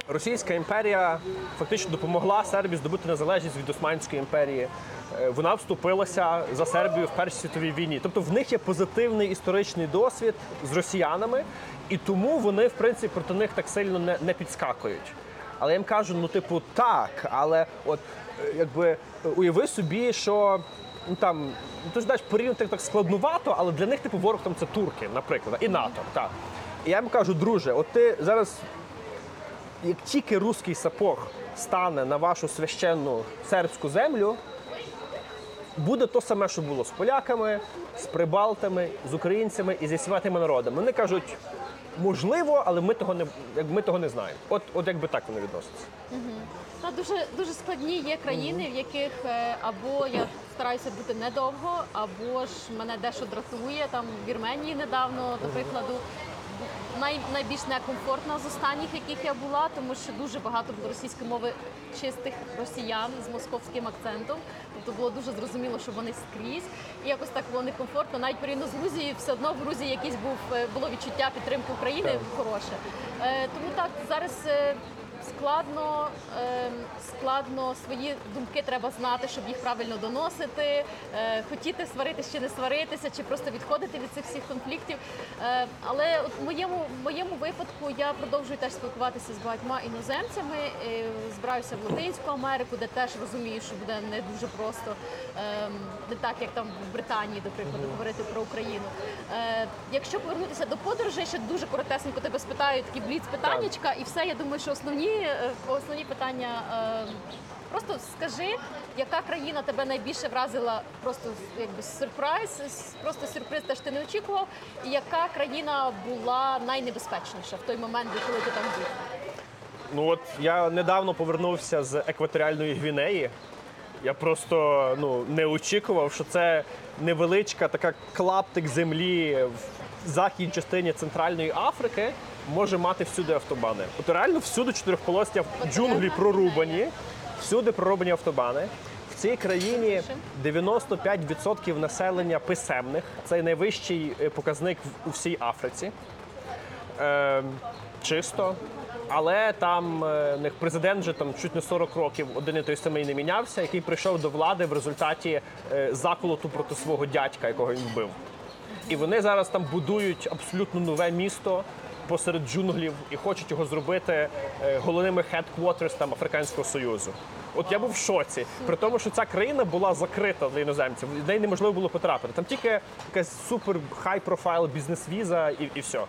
Російська імперія фактично допомогла Сербії здобути незалежність від Османської імперії. Е, Вона вступилася за Сербію в Першій світовій війні. Тобто в них є позитивний історичний досвід з росіянами, і тому вони, в принципі, проти них так сильно не, не підскакують. Але я їм кажу, ну типу, так, але от е, якби е, уяви собі, що ну там ну, ти ж знаєш, порівняти так складнувато, але для них типу ворог там це турки, наприклад, і НАТО. Так. І я їм кажу, друже, от ти зараз як тільки руський сапог стане на вашу священну сербську землю, буде то саме, що було з поляками, з прибалтами, з українцями і зі святими народами. Вони кажуть, можливо, але ми того не як ми того не знаємо. От, от якби так вони відносяться. Та дуже дуже складні є країни, в яких е, або я стараюся бути недовго, або ж мене дещо дратує. Там в Вірменії недавно, до прикладу, най, найбільш некомфортна з останніх, яких я була, тому що дуже багато було російської мови чистих росіян з московським акцентом. Тобто було дуже зрозуміло, що вони скрізь. І якось так було некомфортно. Навіть порівняно з Грузією, все одно в Грузії якийсь був е, було відчуття підтримки України хороше. Е, тому так зараз. Складно, ем, складно свої думки треба знати, щоб їх правильно доносити, е, хотіти сваритися чи не сваритися, чи просто відходити від цих всіх конфліктів. Е, але от в моєму, в моєму випадку я продовжую теж спілкуватися з багатьма іноземцями. е, збираюся в Латинську Америку, де теж розумію, що буде не дуже просто, ем, не так як там в Британії, до прикладу, говорити про Україну. Якщо повернутися до подорожей, ще дуже коротесенько тебе спитаю такі бліц питаннячка, і все. Я думаю, що основні, е, основні питання. е, Просто скажи, яка країна тебе найбільше вразила, просто якби сюрприз, просто сюрприз, те, що ти не очікував, і яка країна була найнебезпечніша в той момент, коли ти там був? Ну от я недавно повернувся з екваторіальної Гвінеї. Я просто ну, не очікував, що це невеличка така клаптик землі в західній частині Центральної Африки може мати всюди автобани. От реально всюди чотирьохполості джунглі прорубані, всюди прорубані автобани. В цій країні 95% населення писемних. Це найвищий е, показник у всій Африці е, чисто. Але там е, них президент вже там чуть не 40 років один і той самий не мінявся, який прийшов до влади в результаті е, заколоту проти свого дядька, якого він вбив. І вони зараз там будують абсолютно нове місто посеред джунглів і хочуть його зробити е, головними headquarters там Африканського Союзу. От я був в шоці, при тому, що ця країна була закрита для іноземців, в неї неможливо було потрапити. Там тільки якась супер хай профайл бізнес-віза і, і все.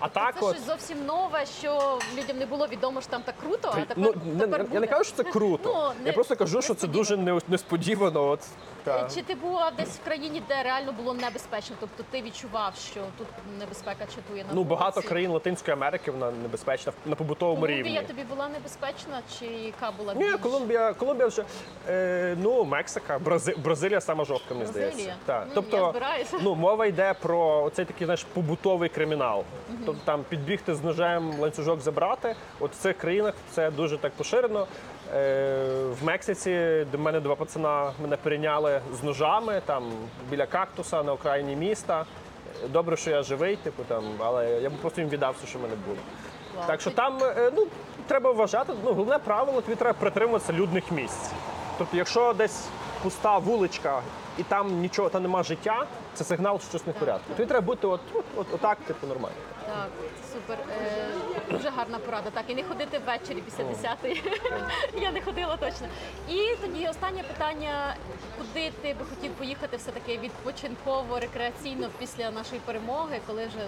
А так, Це от щось зовсім нове, що людям не було відомо, що там так круто. А тепер, ну не, тепер я буде. не кажу, що це [laughs] круто. Ну, я просто кажу, що це дуже несподівано. От та. Чи ти була десь в країні, де реально було небезпечно? Тобто ти відчував, що тут небезпека чатує на Ну багато вулиці? країн Латинської Америки вона небезпечна на побутовому рівні. Колумбія тобі була небезпечна, чи яка була Ні, більш? Колумбія, Колумбія вже е, ну Мексика, Брази, Бразилія сама жовтка, мені Бразилія? здається. Так. Ну, тобто, я збираюся. ну мова йде про оцей такий знаєш побутовий кримінал. Тобто там підбігти з ножем, ланцюжок забрати. От в цих країнах це дуже так поширено. Е, в Мексиці до мене два пацана мене перейняли з ножами там біля кактуса на окраїні міста. Добре, що я живий, типу там, але я б просто їм віддав все, що в мене було. Так що там е, ну, треба вважати, ну, головне правило, тобі треба притримуватися людних місць. Тобто, якщо десь пуста вуличка і там нічого, там нема життя, це сигнал, що щось не в порядку. Тобі треба бути от, от, от, отак, типу, нормально. Так, супер. Е, дуже гарна порада. Так, і не ходити ввечері після 10-ї. [laughs] Я не ходила точно. І тоді останнє питання: куди ти би хотів поїхати все-таки відпочинково, рекреаційно після нашої перемоги, коли вже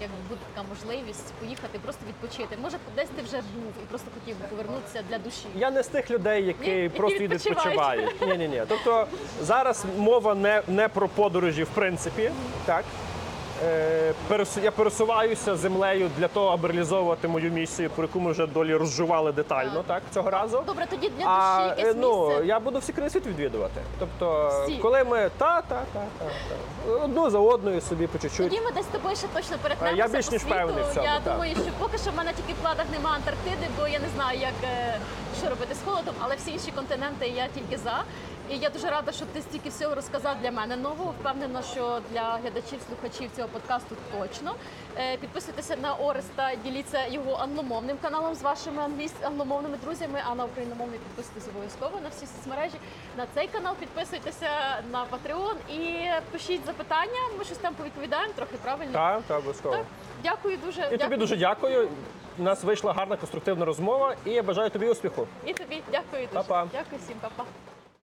як буде така можливість поїхати, просто відпочити. Може, десь ти вже був і просто хотів би повернутися для душі. Я не з тих людей, які Ні? Які просто їдуть відпочивають. відпочивають. Ні, ні, ні. Тобто зараз мова не, не про подорожі, в принципі. Так. Е, я пересуваюся землею для того, аби реалізовувати мою місію, про яку ми вже долі розживали детально, так, цього разу. Добре, тоді для душі якесь е, ну місце. я буду всі країни світ відвідувати. Тобто, Всі? коли ми та, та, та, та, та одну за одною собі по чуть-чуть. Тоді ми десь з тобою ще точно перетнемося Я більш по ніж світу. впевнений в цьому, Я так. думаю, що поки що в мене тільки в планах немає Антарктиди, бо я не знаю, як е, що робити з холодом, але всі інші континенти я тільки за. І я дуже рада, що ти стільки всього розказав для мене нового. Впевнена, що для глядачів, слухачів цього подкасту точно. Е, Підписуйтеся на Ореста, діліться його англомовним каналом з вашими англомовними друзями, а на україномовний підписуйтесь обов'язково на всі соцмережі. На цей канал підписуйтеся на Patreon і пишіть запитання. Ми щось там повідповідаємо трохи правильно. Так, так, обов'язково. Так. Дякую дуже. І тобі дуже дякую. У нас вийшла гарна конструктивна розмова, і я бажаю тобі успіху. І тобі дякую дуже. Па-па. Дякую всім, па-па.